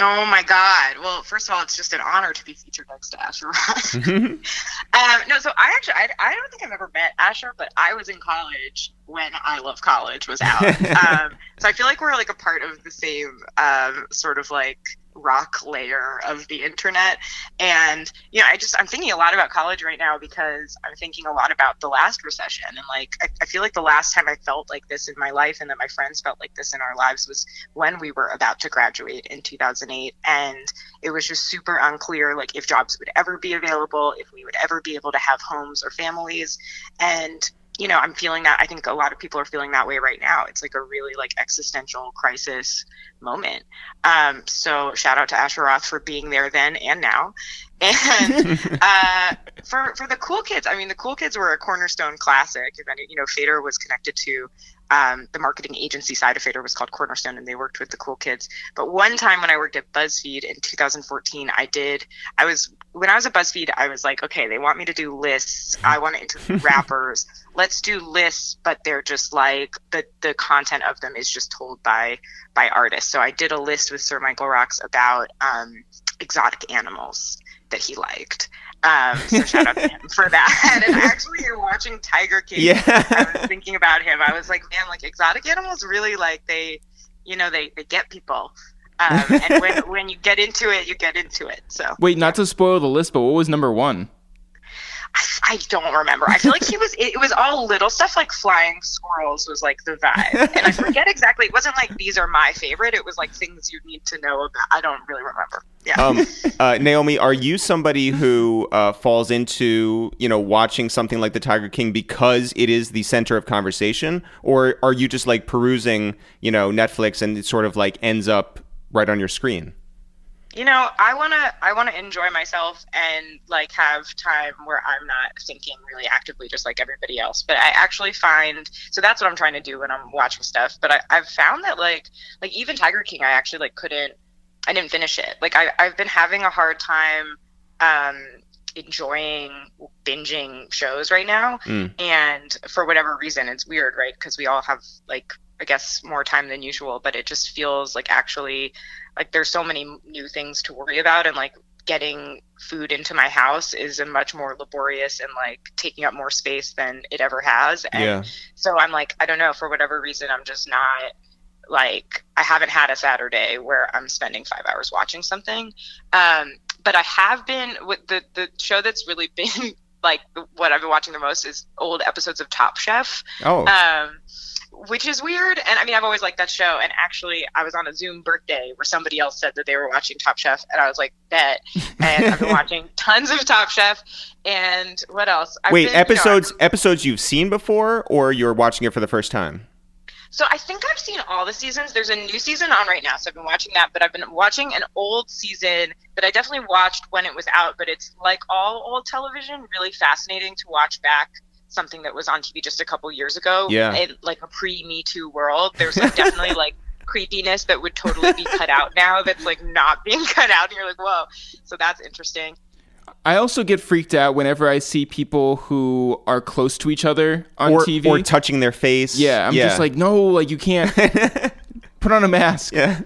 Oh my God! Well, first of all, it's just an honor to be featured next to Asher. Roth. um, no, so I actually I, I don't think I've ever met Asher, but I was in college when I Love College was out. um, so I feel like we're like a part of the same um, sort of like rock layer of the internet. And you know i just i'm thinking a lot about college right now because i'm thinking a lot about the last recession. And like I, I feel like the last time i felt like this in my life and that my friends felt like this in our lives was when we were about to graduate in 2008 and it was just super unclear like if jobs would ever be available if we would ever be able to have homes or families. And you know, I'm feeling that. I think a lot of people are feeling that way right now. It's like a really like existential crisis moment. Um, so shout out to Asher Roth for being there then and now. And uh, for for the cool kids, I mean, the cool kids were a cornerstone classic. If any, you know, Fader was connected to um, the marketing agency side of Fader was called Cornerstone, and they worked with the cool kids. But one time when I worked at BuzzFeed in 2014, I did. I was when I was at BuzzFeed, I was like, okay, they want me to do lists. I want to interview rappers. Let's do lists, but they're just like the the content of them is just told by by artists. So I did a list with Sir Michael Rocks about um, exotic animals that he liked. Um, so shout out to him for that. And actually, you're watching Tiger King.
Yeah.
I was thinking about him. I was like, man, like exotic animals really like they, you know, they they get people. Um, and when when you get into it, you get into it. So
Wait, not to spoil the list, but what was number one?
I, I don't remember. I feel like he was. It, was all little stuff like flying squirrels was like the vibe, and I forget exactly. It wasn't like these are my favorite. It was like things you need to know about. I don't really remember. Yeah.
um, uh, Naomi, are you somebody who uh, falls into you know watching something like the Tiger King because it is the center of conversation, or are you just like perusing you know Netflix and it sort of like ends up right on your screen?
You know i want to i want to enjoy myself and like have time where i'm not thinking really actively just like everybody else. But i actually find so that's what i'm trying to do when i'm watching stuff but I, i've found that like like even tiger king i actually like couldn't i didn't finish it. Like I, i've been having a hard time um enjoying binging shows right now.
Mm.
and for whatever reason it's weird right? Because we all have like i guess more time than usual but it just feels like actually like there's so many new things to worry about and like getting food into my house is a much more laborious and like taking up more space than it ever has. And
Yeah.
so i'm like i don't know for whatever reason i'm just not like i haven't had a saturday where i'm spending five hours watching something. Um but i have been with the the show that's really been like what i've been watching the most is old episodes of top chef.
Oh,
um, which is weird. And I mean, I've always liked that show. And actually, I was on a Zoom birthday where somebody else said that they were watching Top Chef, and I was like, bet. And I've been watching tons of Top Chef. And what else? I've
wait,
been,
episodes episodes you've seen before, or you're watching it for the first time?
So I think I've seen all the seasons. There's a new season on right now, so I've been watching that. But I've been watching an old season that I definitely watched when it was out. But it's like all old television, really fascinating to watch back something that was on TV just a couple years ago.
Yeah.
in like a pre Me Too world. There's like definitely like creepiness that would totally be cut out now. That's like not being cut out, and you're like, whoa. So that's interesting.
I also get freaked out whenever I see people who are close to each other on
or,
TV.
or touching their face?
yeah, I'm just like, no, like you can't put on a mask.
yeah.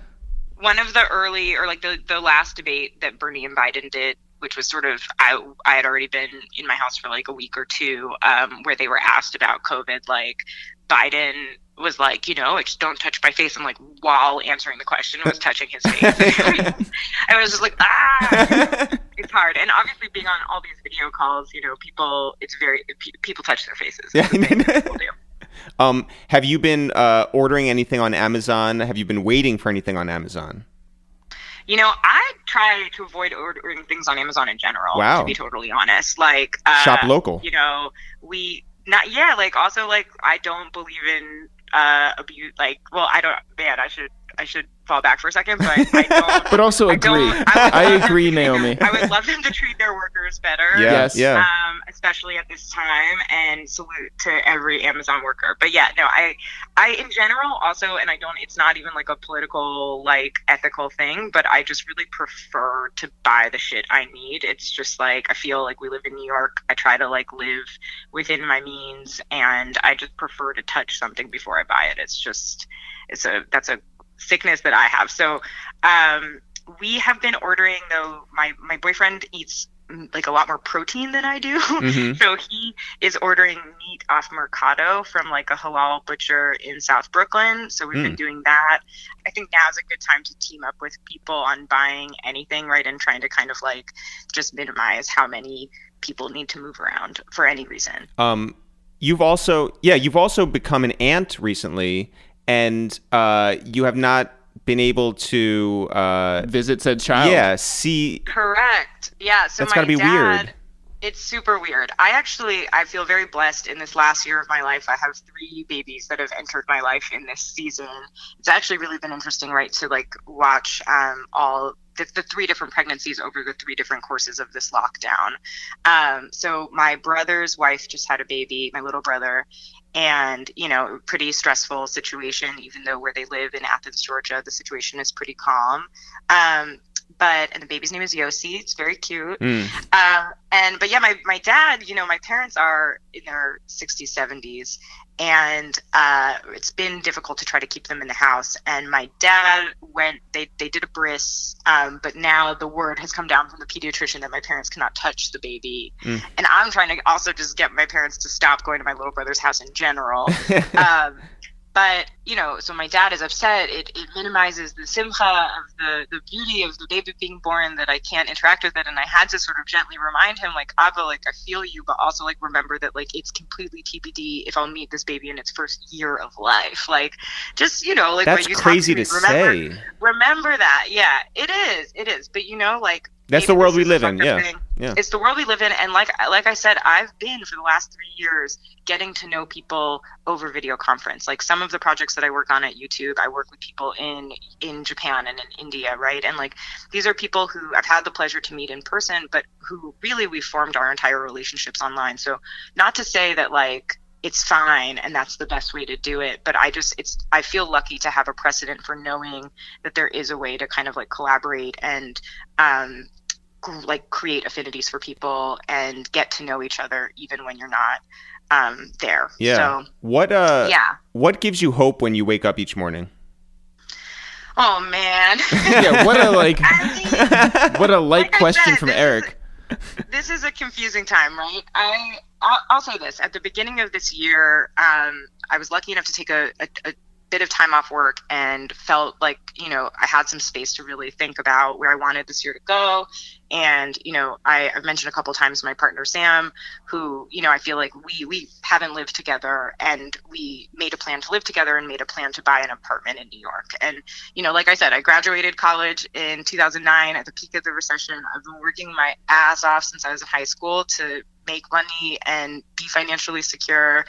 one of the early or like the the last debate that Bernie and Biden did, which was sort of I I had already been in my house for like a week or two, um, where they were asked about COVID. Like Biden was like, you know, just don't touch my face. I'm like, while answering the question, was touching his face. I was just like, ah, it's hard. And obviously, being on all these video calls, you know, people, it's very people touch their faces.
Yeah. Um, have you been uh, ordering anything on Amazon? Have you been waiting for anything on Amazon?
You know, I try to avoid ordering things on Amazon in general.
Wow.
To be totally honest, like uh,
Shop local.
You know, we not yeah. Like also like I don't believe in uh abuse. Like well, I don't. Man, I should I should fall back for a second, but I don't.
But also
I
agree.
don't- would
I
love them
agree, Naomi.
I would love them to treat their workers better.
Yeah.
Yes.
Yeah.
Um, especially at this time, and salute to every Amazon worker. But yeah, no, I, I in general also, and I don't. It's not even like a political, like ethical thing, but I just really prefer to buy the shit I need. It's just like I feel like we live in New York. I try to like live within my means, and I just prefer to touch something before I buy it. It's just, it's a that's a sickness that I have. So, um, we have been ordering though. My my boyfriend eats mm, like a lot more protein than I do.
Mhm.
So he is ordering meat off Mercato from like a halal butcher in South Brooklyn. So we've been
Mm.
doing that. I think now's a good time to team up with people on buying anything, right? And trying to kind of like just minimize how many people need to move around for any reason.
Um, you've also, yeah, you've also become an aunt recently, and uh, you have not been able to, uh,
Visit said child.
yeah, see.
Correct. Yeah. So
That's
my
gotta be
dad,
weird.
it's super weird. I actually I feel very blessed in this last year of my life. I have three babies that have entered my life in this season. It's actually really been interesting, right, to like watch um, all the, the three different pregnancies over the three different courses of this lockdown. Um, so my brother's wife just had a baby, my little brother, and you know, pretty stressful situation. Even though where they live in Athens, Georgia, the situation is pretty calm. Um, but and the baby's name is Yossi. It's very cute.
Mm.
And but yeah, my my dad, you know, my parents are in their 60s, 70s, and uh, it's been difficult to try to keep them in the house. And my dad went; they they did a bris, um, but now the word has come down from the pediatrician that my parents cannot touch the baby.
Mm.
And I'm trying to also just get my parents to stop going to my little brother's house in general. um, but you know, so my dad is upset. It, it minimizes the simcha of the the beauty of the baby being born that I can't interact with it. And I had to sort of gently remind him, like, Abba, like I feel you, but also like remember that like it's completely TBD if I'll meet this baby in its first year of life. Like, just you know, like
That's crazy to
to, remember,
say.
Remember that, yeah, it is, it is. But you know, like
That's the world we live in, yeah.
thing.
Yeah.
It's the world we live in, and like like I said, I've been for the last three years getting to know people over video conference. Like some of the projects that I work on at YouTube, I work with people in in Japan and in India, right? And like these are people who I've had the pleasure to meet in person, but who really we formed our entire relationships online. So not to say that like it's fine and that's the best way to do it but i just it's i feel lucky to have a precedent for knowing that there is a way to kind of like collaborate and um like create affinities for people and get to know each other even when you're not um there
Yeah.
so
what uh
yeah
what gives you hope when you wake up each morning?
oh man
yeah, what a like,
I mean,
what a light
Like
question
said,
from
this is-
Eric.
This is a confusing time, right? I I'll, I'll say this: at the beginning of this year, um, I was lucky enough to take a, a, a bit of time off work and felt like you know I had some space to really think about where I wanted this year to go. And you know, I, I've mentioned a couple times my partner Sam, who you know I feel like we we haven't lived together, and we made a plan to live together and made a plan to buy an apartment in New York. And you know, like I said, I graduated college in 2009 at the peak of the recession. I've been working my ass off since I was in high school to make money and be financially secure.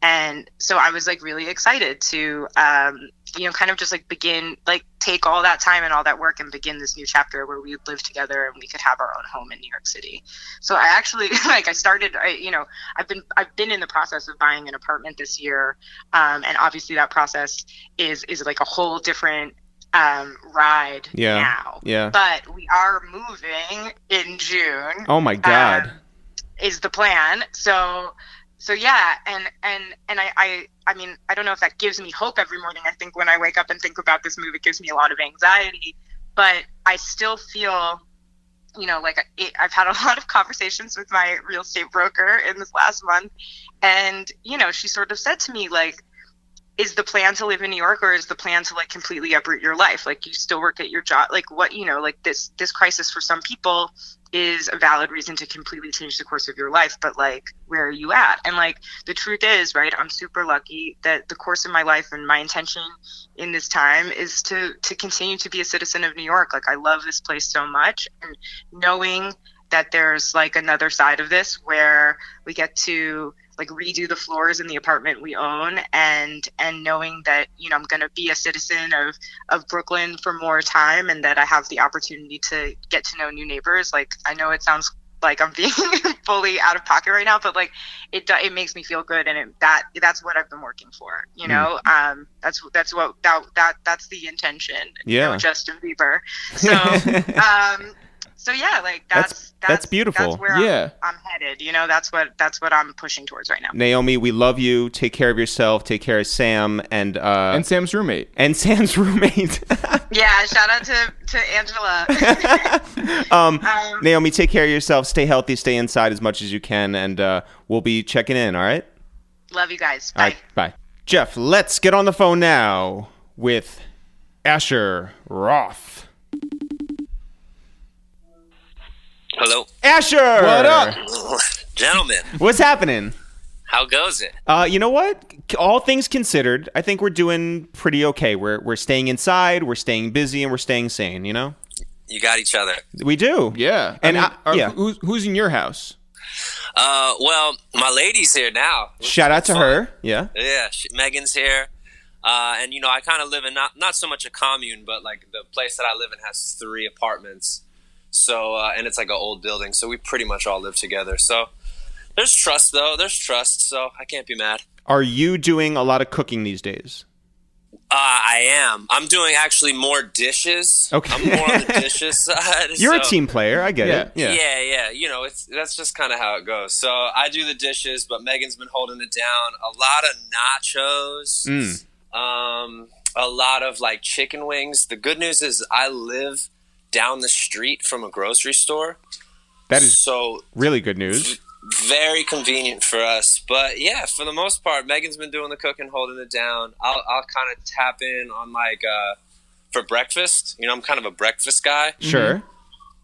And so I was like really excited to, um, you know, kind of just like begin, like take all that time and all that work and begin this new chapter where we would live together and we could have our own home in New York City. So I actually, like, I started, I, you know, I've been, I've been in the process of buying an apartment this year. Um, and obviously that process is, is like a whole different um, ride
Yeah.
now.
Yeah.
But we are moving in June
Oh my god.
um, is the plan. So so yeah, and and and I, I I mean I don't know if that gives me hope every morning. I think when I wake up and think about this move, it gives me a lot of anxiety. But I still feel, you know, like it, I've had a lot of conversations with my real estate broker in this last month, and you know, she sort of said to me like. Is the plan to live in New York, or is the plan to like completely uproot your life? Like you still work at your job, like what you know, like this this crisis for some people is a valid reason to completely change the course of your life but like where are you at? And like the truth is right i'm super lucky that the course of my life and my intention in this time is to to continue to be a citizen of new york. Like i love this place so much and knowing that there's like another side of this where we get to like redo the floors in the apartment we own and and knowing that you know i'm going to be a citizen of of brooklyn for more time and that i have the opportunity to get to know new neighbors like i know it sounds like i'm being fully out of pocket right now but like it it makes me feel good and it, that that's what i've been working for you know? Um that's that's what that that that's the intention you know,
Yeah.
justin bieber. So um so yeah like
That's-
that's
that's beautiful.
that's where I'm-
Yeah.
I'm, headed you know that's what that's what i'm pushing towards right now
Naomi, we love you. Take care of yourself. Take care of Sam and uh
And Sam's roommate.
and Sam's roommate.
yeah shout out to to angela
um,
Um,
Naomi, take care of yourself. Stay healthy. Stay inside as much as you can, and uh, we'll be checking in. All right.
love you guys
All
bye
right. Bye. Jeff, let's get on the phone now with Asher Roth.
Hello,
Asher,
What up?
gentlemen.
What's happening?
How goes it?
Uh, you know what? All things considered, I think we're doing pretty okay. We're we're staying inside, we're staying busy, and we're staying sane. You know,
You got each other.
we do.
Yeah.
And
I mean,
I-
are-
yeah.
who's, who's in your house?
Uh, well, my lady's here now.
Shout out to
Fun.
her. Yeah.
Yeah, she, Megan's here. Uh, and you know, I kind of live in not not so much a commune, but like the place that I live in has three apartments. So, uh, and it's like an old building, so we pretty much all live together. So, there's trust though. There's trust, so I can't be mad.
Are you doing a lot of cooking these days?
Uh, I am. I'm doing actually more dishes.
Okay.
I'm more on the dishes side.
You're a team player. I get it.
Yeah.
Yeah. yeah, You know, it's that's just kind of how it goes. So I do the dishes, but Megan's been holding it down. A lot of nachos.
Mm.
Um, a lot of like chicken wings. The good news is I live down the street from a grocery store,
That is
so
really good news.
very convenient for us. But yeah, for the most part, Megan's been doing the cooking, holding it down. I'll I'll kind of tap in on like uh, for breakfast. You know, I'm kind of a breakfast guy.
Sure.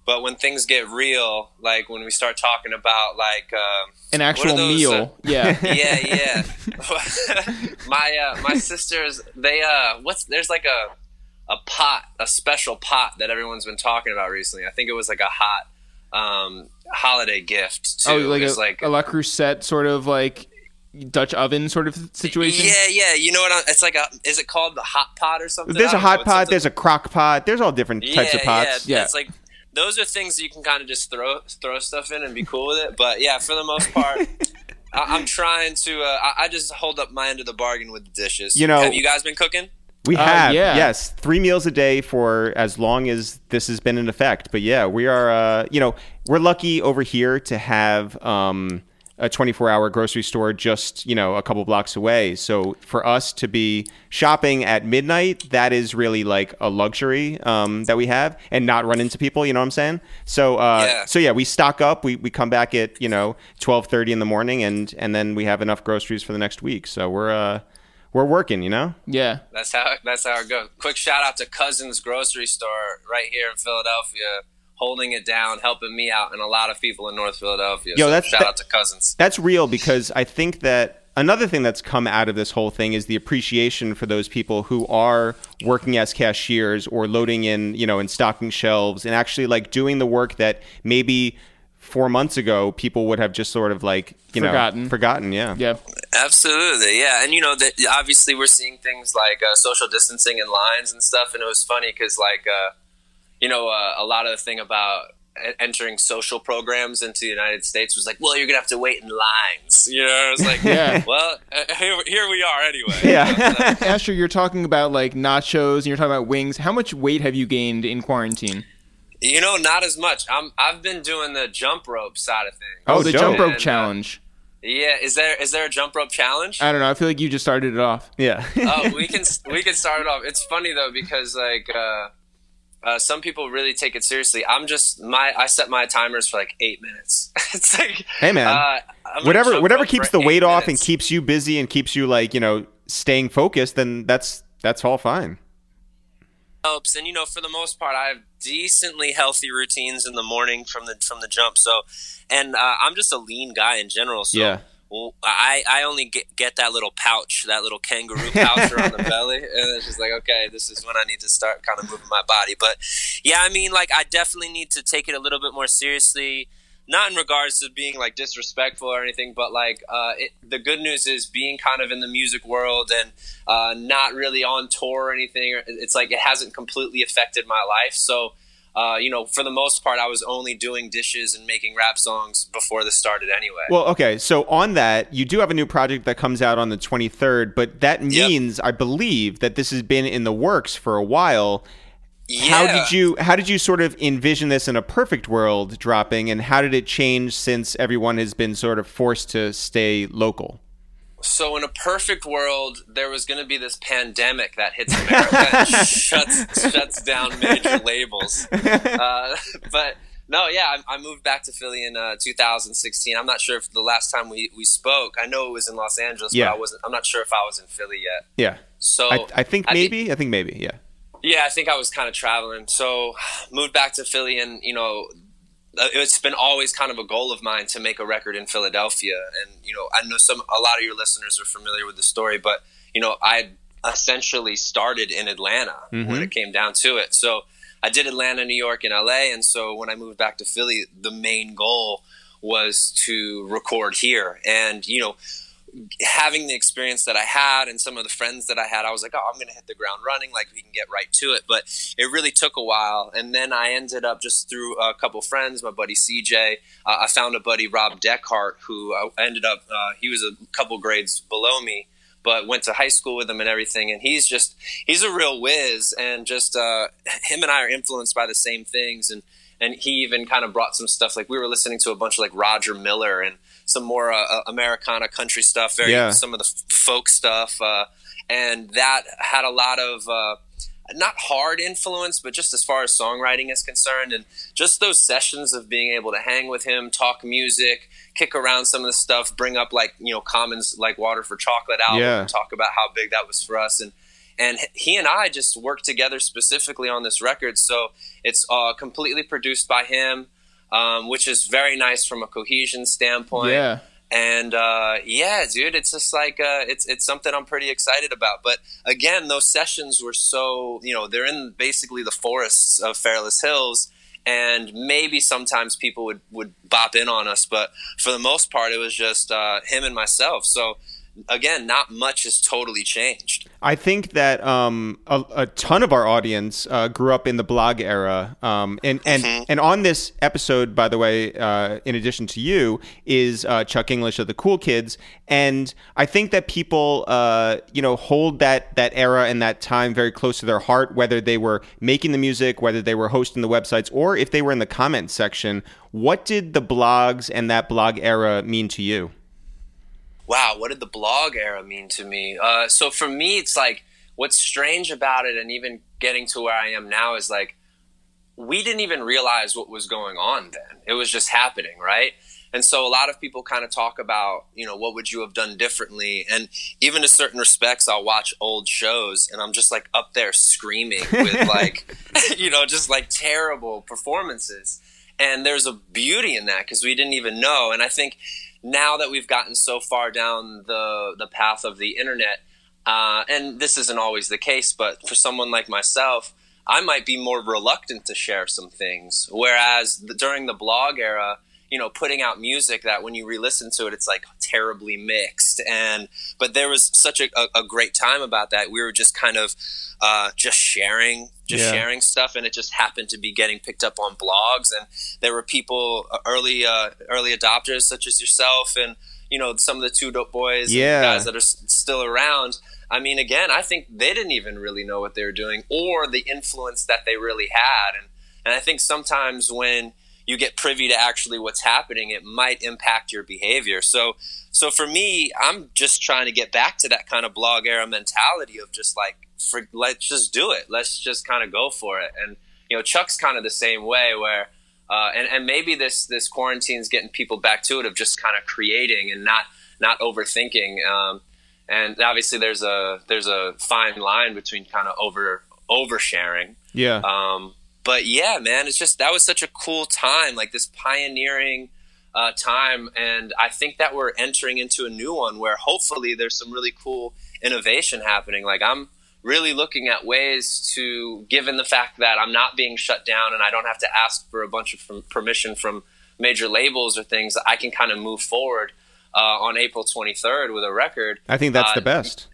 But when things get real, like when we start talking about like um,
An actual
those,
meal.
uh,
yeah.
yeah, yeah. my uh, my sisters, they uh, what's there's like a a pot, a special pot that everyone's been talking about recently. I think it was like a hot um, holiday gift too.
Oh, like
It's
a,
like
a La Creuset sort of like Dutch oven sort of situation.
yeah, yeah. You know what? I'm, it's like a. Is it called the hot pot or something?
There's a
don't know.
hot pot. There's a crock pot. There's all different types of pots.
Yeah,
Yeah.
it's like those are things that you can kind of just throw throw stuff in and be cool with it. But yeah, for the most part, I, I'm trying to. Uh, I, I just hold up my end of the bargain with the dishes.
You know-
have you guys been cooking?
We
Uh,
have,
yeah.
yes, three meals a day for as long as this has been in effect. But yeah, we are, uh, you know, we're lucky over here to have um, a 24 hour grocery store just, you know, a couple blocks away. So for us to be shopping at midnight, that is really like a luxury um, that we have and not run into people, you know what I'm saying? So, uh,
Yeah.
so yeah, we stock up, we, we come back at, you know, 1230 in the morning and, and then we have enough groceries for the next week. So we're, uh, we're working, you know?
Yeah.
That's how that's how it goes. Quick shout out to Cousins Grocery Store right here in Philadelphia, holding it down, helping me out, and a lot of people in North Philadelphia.
Yo,
so
that's-
shout
that-
out to Cousins.
That's real because I think that another thing that's come out of this whole thing is the appreciation for those people who are working as cashiers or loading in, you know, and stocking shelves and actually like doing the work that maybe four months ago people would have just sort of like, you
Forgotten.
know, forgotten. Yeah.
Yeah.
Absolutely, yeah, and you know that obviously we're seeing things like uh, social distancing and lines and stuff, and it was funny because like uh, you know uh, a lot of the thing about entering social programs into the United States was like, well, you're gonna have to wait in lines. You know, it was like,
Yeah.
well, uh, here, here we are anyway.
Yeah.
Asher, you're talking about like nachos and you're talking about wings. How much weight have you gained in quarantine?
You know, not as much. I'm I've been doing the jump rope side of things.
Oh,
Oh,
the
dope.
jump rope
And, uh,
challenge.
Yeah, is there is there a jump rope challenge?
I don't know. I feel like you just started it off.
yeah.
oh, we can we can start it off. It's funny though because like uh, uh, some people really take it seriously. I'm just my I set my timers for like eight minutes. it's like
Hey, man.
uh,
whatever whatever keeps the weight
eight
off and keeps you busy and keeps you like, you know, staying focused, then that's that's all fine.
Helps and you know for the most part i have decently healthy routines in the morning from the from the jump so and uh, i'm just a lean guy in general so
Yeah.
well, I, I only get, get that little pouch, that little kangaroo pouch around the belly, and it's just like, okay, this is when I need to start kind of moving my body. But yeah, I mean, like, I definitely need to take it a little bit more seriously. Not in regards to being like disrespectful or anything, but like uh, it, the good news is being kind of in the music world and uh, not really on tour or anything. It's like it hasn't completely affected my life. So, uh, you know, for the most part, I was only doing dishes and making rap songs before this started anyway.
Well, okay. So on that, you do have a new project that comes out on the 23rd, but that means I believe that this has been in the works for a while. How did you how did you sort of envision this in a perfect world dropping and how did it change since everyone has been sort of forced to stay local?
So, in a perfect world, there was going to be this pandemic that hits America and shuts shuts down major labels. Uh, but no, yeah, I, I moved back to Philly in uh, 2016. I'm not sure if the last time we, we spoke, I know it was in Los Angeles,
Yeah.
but I wasn't. I'm not sure if I was in Philly yet.
Yeah.
So
I, I think
I
maybe. I think maybe. Yeah.
Yeah, I think I was kind of traveling. So moved back to Philly, and you know, uh, it's been always kind of a goal of mine to make a record in Philadelphia. And you know, I know some a lot of your listeners are familiar with the story, but you know, I essentially started in Atlanta when it came down to it. So I did Atlanta, New York, and LA, and so when I moved back to Philly, the main goal was to record here. And, you know, having the experience that I had and some of the friends that I had, I was like, oh, I'm going to hit the ground running. Like, we can get right to it. But it really took a while. And then I ended up just through a couple friends, my buddy CJ. Uh, I found a buddy, Rob Deckhart, who I ended up, uh, he was a couple grades below me. But went to high school with him and everything, and he's just he's a real whiz, and just uh, him and I are influenced by the same things, and and he even kind of brought some stuff like we were listening to a bunch of like Roger Miller and some more uh, uh, Americana country stuff, very
Yeah.
some of the folk stuff, uh, and that had a lot of uh, not hard influence, but just as far as songwriting is concerned, and just those sessions of being able to hang with him, talk music, kick around some of the stuff, bring up like you know Common's like Water for Chocolate album,
Yeah.
and talk about how big that was for us, and and he and I just worked together specifically on this record, so it's uh, completely produced by him. Um, which is very nice from a cohesion standpoint
Yeah.
and uh, yeah, dude, it's just like uh, it's it's something I'm pretty excited about. But again, those sessions were so you know they're in basically the forests of Fairless Hills, and maybe sometimes people would would bop in on us, but for the most part, it was just uh, him and myself. So again, not much has totally changed.
I think that um, a, a ton of our audience uh, grew up in the blog era, um, and and and on this episode, by the way, uh, in addition to you, is uh, Chuck Inglish of the Cool Kids, and I think that people, uh, you know, hold that that era and that time very close to their heart, whether they were making the music, whether they were hosting the websites, or if they were in the comment section. What did the blogs and that blog era mean to you?
Wow, what did the blog era mean to me? Uh, so for me, it's like what's strange about it, and even getting to where I am now is like we didn't even realize what was going on then. It was just happening, right? And so a lot of people kind of talk about, you know, what would you have done differently? And even to certain respects, I'll watch old shows and I'm just like up there screaming with like, you know, just like terrible performances. And there's a beauty in that because we didn't even know. And I think now that we've gotten so far down the the path of the internet, uh, and this isn't always the case, but for someone like myself, I might be more reluctant to share some things. Whereas the, during the blog era, you know, putting out music that when you re-listen to it, it's like terribly mixed. And but there was such a, a, a great time about that. We were just kind of uh, just sharing, just
Yeah.
sharing stuff, and it just happened to be getting picked up on blogs. And there were people, uh, early uh, early adopters such as yourself, and you know some of the 2DopeBoyz, and
Yeah.
guys that are s- still around. I mean, again, I think they didn't even really know what they were doing or the influence that they really had. And, and I think sometimes when you get privy to actually what's happening, it might impact your behavior. So, so for me, I'm just trying to get back to that kind of blog era mentality of just like, for, let's just do it. Let's just kind of go for it. And, you know, Chuck's kind of the same way where, uh, and, and maybe this, this quarantine's getting people back to it of just kind of creating and not, not overthinking. Um, and obviously there's a there's a fine line between kind of over oversharing
Yeah.
um, but yeah man it's just that was such a cool time like this pioneering uh, time and i think that we're entering into a new one where hopefully there's some really cool innovation happening like i'm really looking at ways to given the fact that i'm not being shut down and i don't have to ask for a bunch of from, permission from major labels or things i can kind of move forward uh, on April 23rd with a record.
I think that's
Uh,
the best.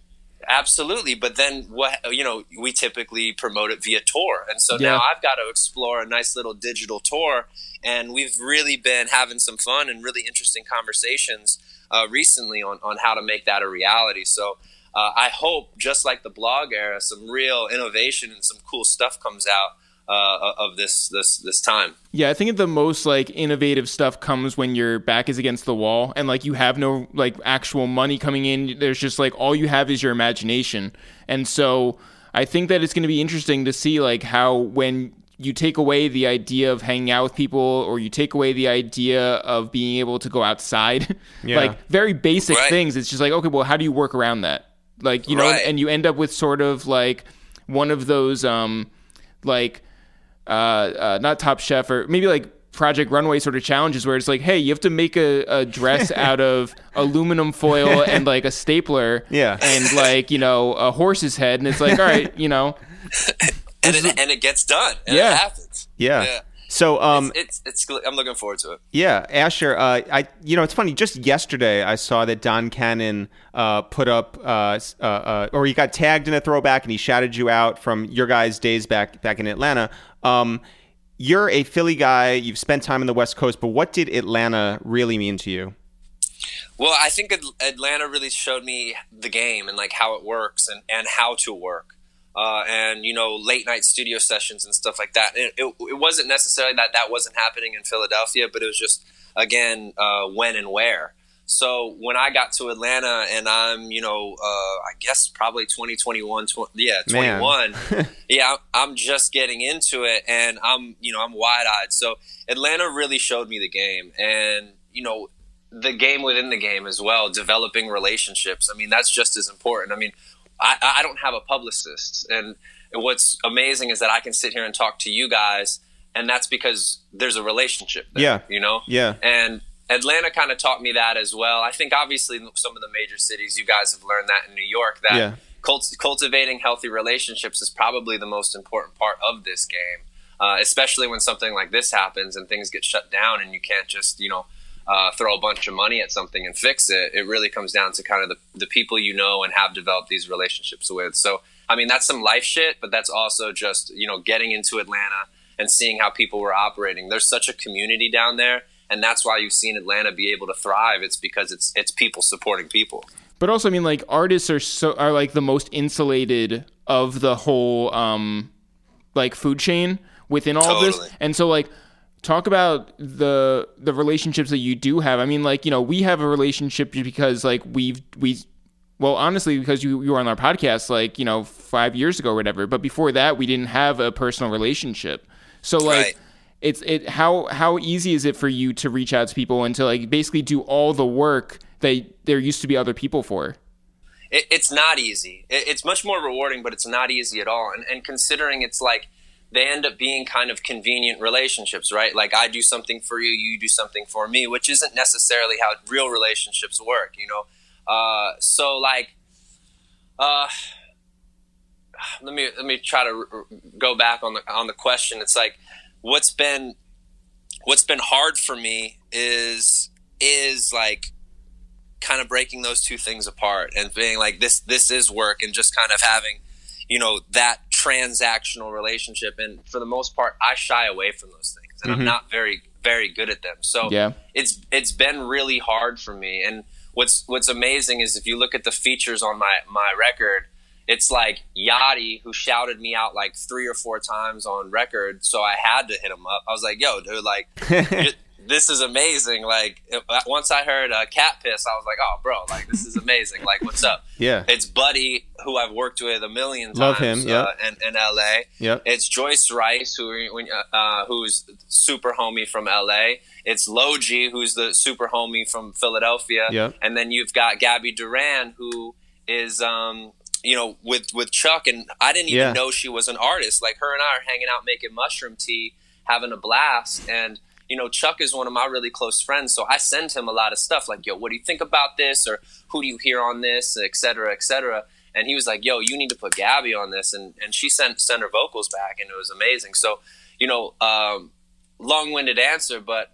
Absolutely, but then what? You know, we typically promote it via tour, and so
Yeah.
now I've got to explore a nice little digital tour, and we've really been having some fun and really interesting conversations uh, recently on on how to make that a reality. So. Uh, I hope, just like the blog era, some real innovation and some cool stuff comes out uh, of this this this time.
Yeah, I think the most like innovative stuff comes when your back is against the wall and like you have no like actual money coming in. There's just like all you have is your imagination. And so I think that it's going to be interesting to see like how when you take away the idea of hanging out with people or you take away the idea of being able to go outside,
Yeah.
like very basic
Right.
things, it's just like okay, well, how do you work around that? Like, you know,
Right.
and you end up with sort of like one of those um like uh, uh, not Top Chef or maybe like Project Runway sort of challenges where it's like, hey, you have to make a, a dress out of aluminum foil and like a stapler,
Yeah.
and like you know a horse's head, and it's like, all right, you know,
and it, and it gets done. And
Yeah.
it happens.
Yeah. So, um,
it's, it's, it's I'm looking forward to it.
Yeah, Asher. Uh, I you know it's funny. Just yesterday, I saw that Don Cannon uh, put up, uh, uh, uh, or he got tagged in a throwback, and he shouted you out from your guys' days back back in Atlanta. Um, you're a Philly guy. You've spent time in the West Coast, but what did Atlanta really mean to you?
Well, I think Atlanta really showed me the game and like how it works and, and how to work. Uh, and you know late night studio sessions and stuff like that. It, it, it, wasn't necessarily that that wasn't happening in Philadelphia, but it was just again uh, when and where. So when I got to Atlanta and I'm you know uh, I guess probably 2021 20, yeah 21 yeah I'm just getting into it and I'm you know I'm wide eyed. So Atlanta really showed me the game and you know the game within the game as well, developing relationships. I mean that's just as important. I mean I, I don't have a publicist. And what's amazing is that I can sit here and talk to you guys, and that's because there's a relationship. There,
yeah.
You know?
Yeah.
And Atlanta kind of taught me that as well. I think obviously some of the major cities, you guys have learned that in New York, that yeah. cult- cultivating healthy relationships is probably the most important part of this game. Uh, especially when something like this happens and things get shut down and you can't just, you know, uh, throw a bunch of money at something and fix it. It really comes down to kind of the, the people you know and have developed these relationships with. So, I mean, that's some life shit, but that's also just, you know, getting into Atlanta and seeing how people were operating. There's such a community down there. And that's why you've seen Atlanta be able to thrive. It's because it's it's people supporting people.
But also, I mean, like artists are so are like the most insulated of the whole um, like food chain within all totally. of this. And so, like, talk about the the relationships that you do have. I mean, like you know, we have a relationship because like we've we well, honestly, because you you were on our podcast like you know five years ago or whatever. But before that, we didn't have a personal relationship. So like. Right. It's it how how easy is it for you to reach out to people and to like basically do all the work that there used to be other people for?
It, it's not easy. It, it's much more rewarding, but it's not easy at all. And, and considering it's like they end up being kind of convenient relationships, right? Like I do something for you, you do something for me, which isn't necessarily how real relationships work, you know. Uh, so like, uh, let me let me try to r- go back on the on the question. It's like, what's been what's been hard for me is is like kind of breaking those two things apart and being like this this is work and just kind of having you know that transactional relationship and for the most part i shy away from those things and mm-hmm. i'm not very very good at them so
yeah
it's it's been really hard for me and what's what's amazing is if you look at the features on my my record it's like Yachty who shouted me out like three or four times on record, so I had to hit him up. I was like, "Yo, dude, like, this is amazing. Like once I heard uh, cat piss, I was like, oh, bro, like this is amazing. like what's up?
Yeah.
It's Buddy, who I've worked with a million times.
Love him. Yeah.
Uh, in, in LA.
Yeah.
It's Joyce Wrice, who uh, uh, who's super homie from LA. It's Lojii, who's the super homie from Philadelphia.
Yeah.
And then you've got Gabby Duran, who is um you know, with with Chuck, and I didn't even yeah. know she was an artist. Like her and I are hanging out making mushroom tea, having a blast, and you know, Chuck is one of my really close friends, so I send him a lot of stuff like, "Yo, what do you think about this?" or "Who do you hear on this?" et cetera, et cetera. And he was like, "Yo, you need to put Gabby on this," and and she sent sent her vocals back, and it was amazing. So, you know, um, long winded answer, but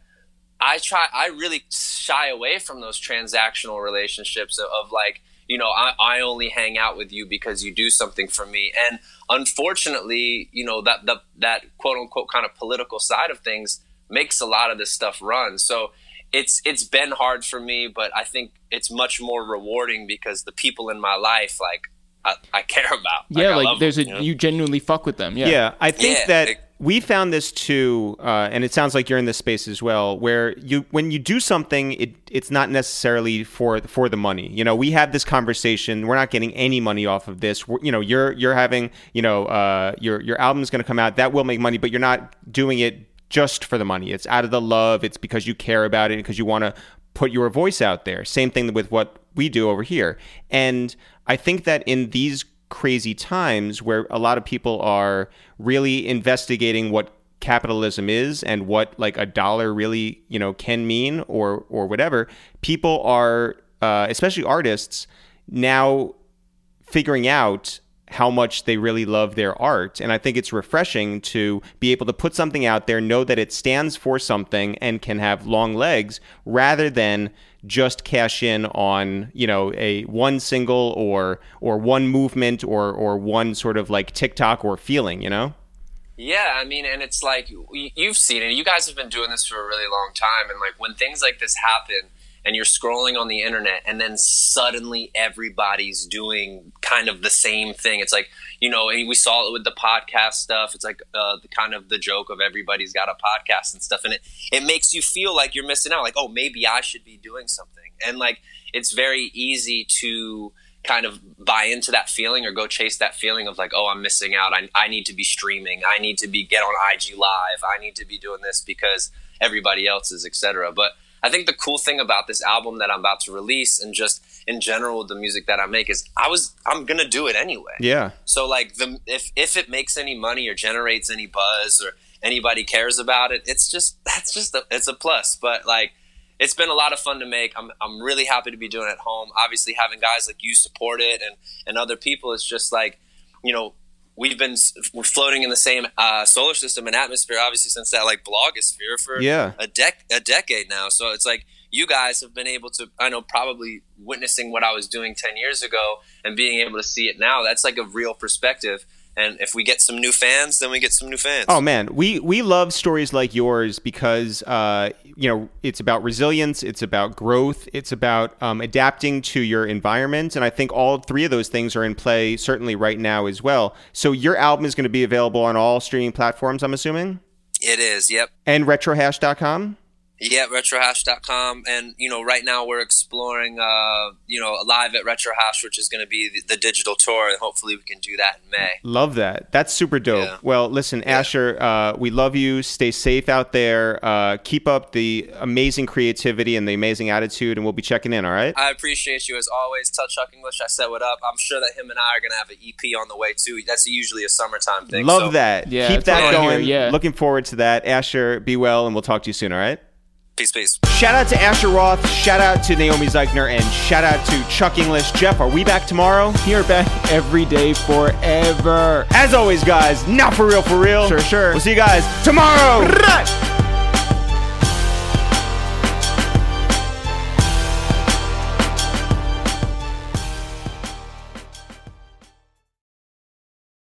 I try. I really shy away from those transactional relationships of, of like, you know, I, I only hang out with you because you do something for me. And unfortunately, you know, that that that quote unquote kind of political side of things makes a lot of this stuff run. So it's it's been hard for me, but I think it's much more rewarding because the people in my life, like I, I care about.
Yeah,
like,
there's
them,
a
you, know?
you, genuinely fuck with them. Yeah,
yeah. I think
yeah,
that.
It,
we found this too, uh, and it sounds like you're in this space as well, where you when you do something, it it's not necessarily for for the money. You know, we have this conversation. We're not getting any money off of this. We're, you know, you're you're having you know uh, your your album's going to come out that will make money, but you're not doing it just for the money. It's out of the love. It's because you care about it because you want to put your voice out there. Same thing with what we do over here. And I think that in these crazy times where a lot of people are really investigating what capitalism is and what like a dollar really you know can mean or or whatever people are uh, especially artists now figuring out how much they really love their art. And I think it's refreshing to be able to put something out there, know that it stands for something and can have long legs rather than just cash in on, you know, a one single or or one movement or or one sort of like TikTok or feeling, you know?
Yeah, I mean, and it's like you've seen it. You guys have been doing this for a really long time, and like when things like this happen, and you're scrolling on the internet and then suddenly everybody's doing kind of the same thing. It's like you know we saw it with the podcast stuff. It's like uh, the kind of the joke of everybody's got a podcast and stuff and it it makes you feel like you're missing out like oh maybe i should be doing something. And like it's very easy to kind of buy into that feeling or go chase that feeling of like oh i'm missing out. I, I need to be streaming. I need to be get on ig live. I need to be doing this because everybody else is etc but I think the cool thing about this album that I'm about to release and just in general the music that I make is I was I'm gonna do it anyway.
Yeah.
So like the if if it makes any money or generates any buzz or anybody cares about it, it's just that's just a, it's a plus. But like it's been a lot of fun to make. I'm I'm really happy to be doing it at home. Obviously having guys like you support it and and other people it's just like you know we've been we're floating in the same uh, solar system and atmosphere, obviously since that like blogosphere for
yeah.
a dec a decade now. So it's like you guys have been able to, I know, probably witnessing what I was doing ten years ago and being able to see it now. That's like a real perspective and if we get some new fans, then we get some new fans.
Oh man, we we love stories like yours because uh, you know it's about resilience, it's about growth, it's about um, adapting to your environment, and I think all three of those things are in play certainly right now as well. So your album is going to be available on all streaming platforms, I'm assuming.
It is. Yep.
And retrohash.com.
Yeah, retrohash.com. And, you know, right now we're exploring, uh, you know, live at Retrohash, which is going to be the, the, digital tour. And hopefully we can do that in May.
Love that. That's super dope. Yeah. Well, listen, yeah. Asher, uh, we love you. Stay safe out there. Uh, keep up the amazing creativity and the amazing attitude. And we'll be checking in, all right?
I appreciate you as always. Tell Chuck Inglish I said what up. I'm sure that him and I are going to have an EP on the way, too. That's usually a summertime thing.
Love so. that. Yeah, keep that going. Yeah. Looking forward to that. Asher, be well, and we'll talk to you soon, all right?
Peace, peace.
Shout out to Asher Roth. Shout out to Naomi Zeichner. And shout out to Chuck Inglish. Jeff, are we back tomorrow?
You're back every day forever.
As always, guys, not for real, for real.
Sure, sure.
We'll see you guys tomorrow.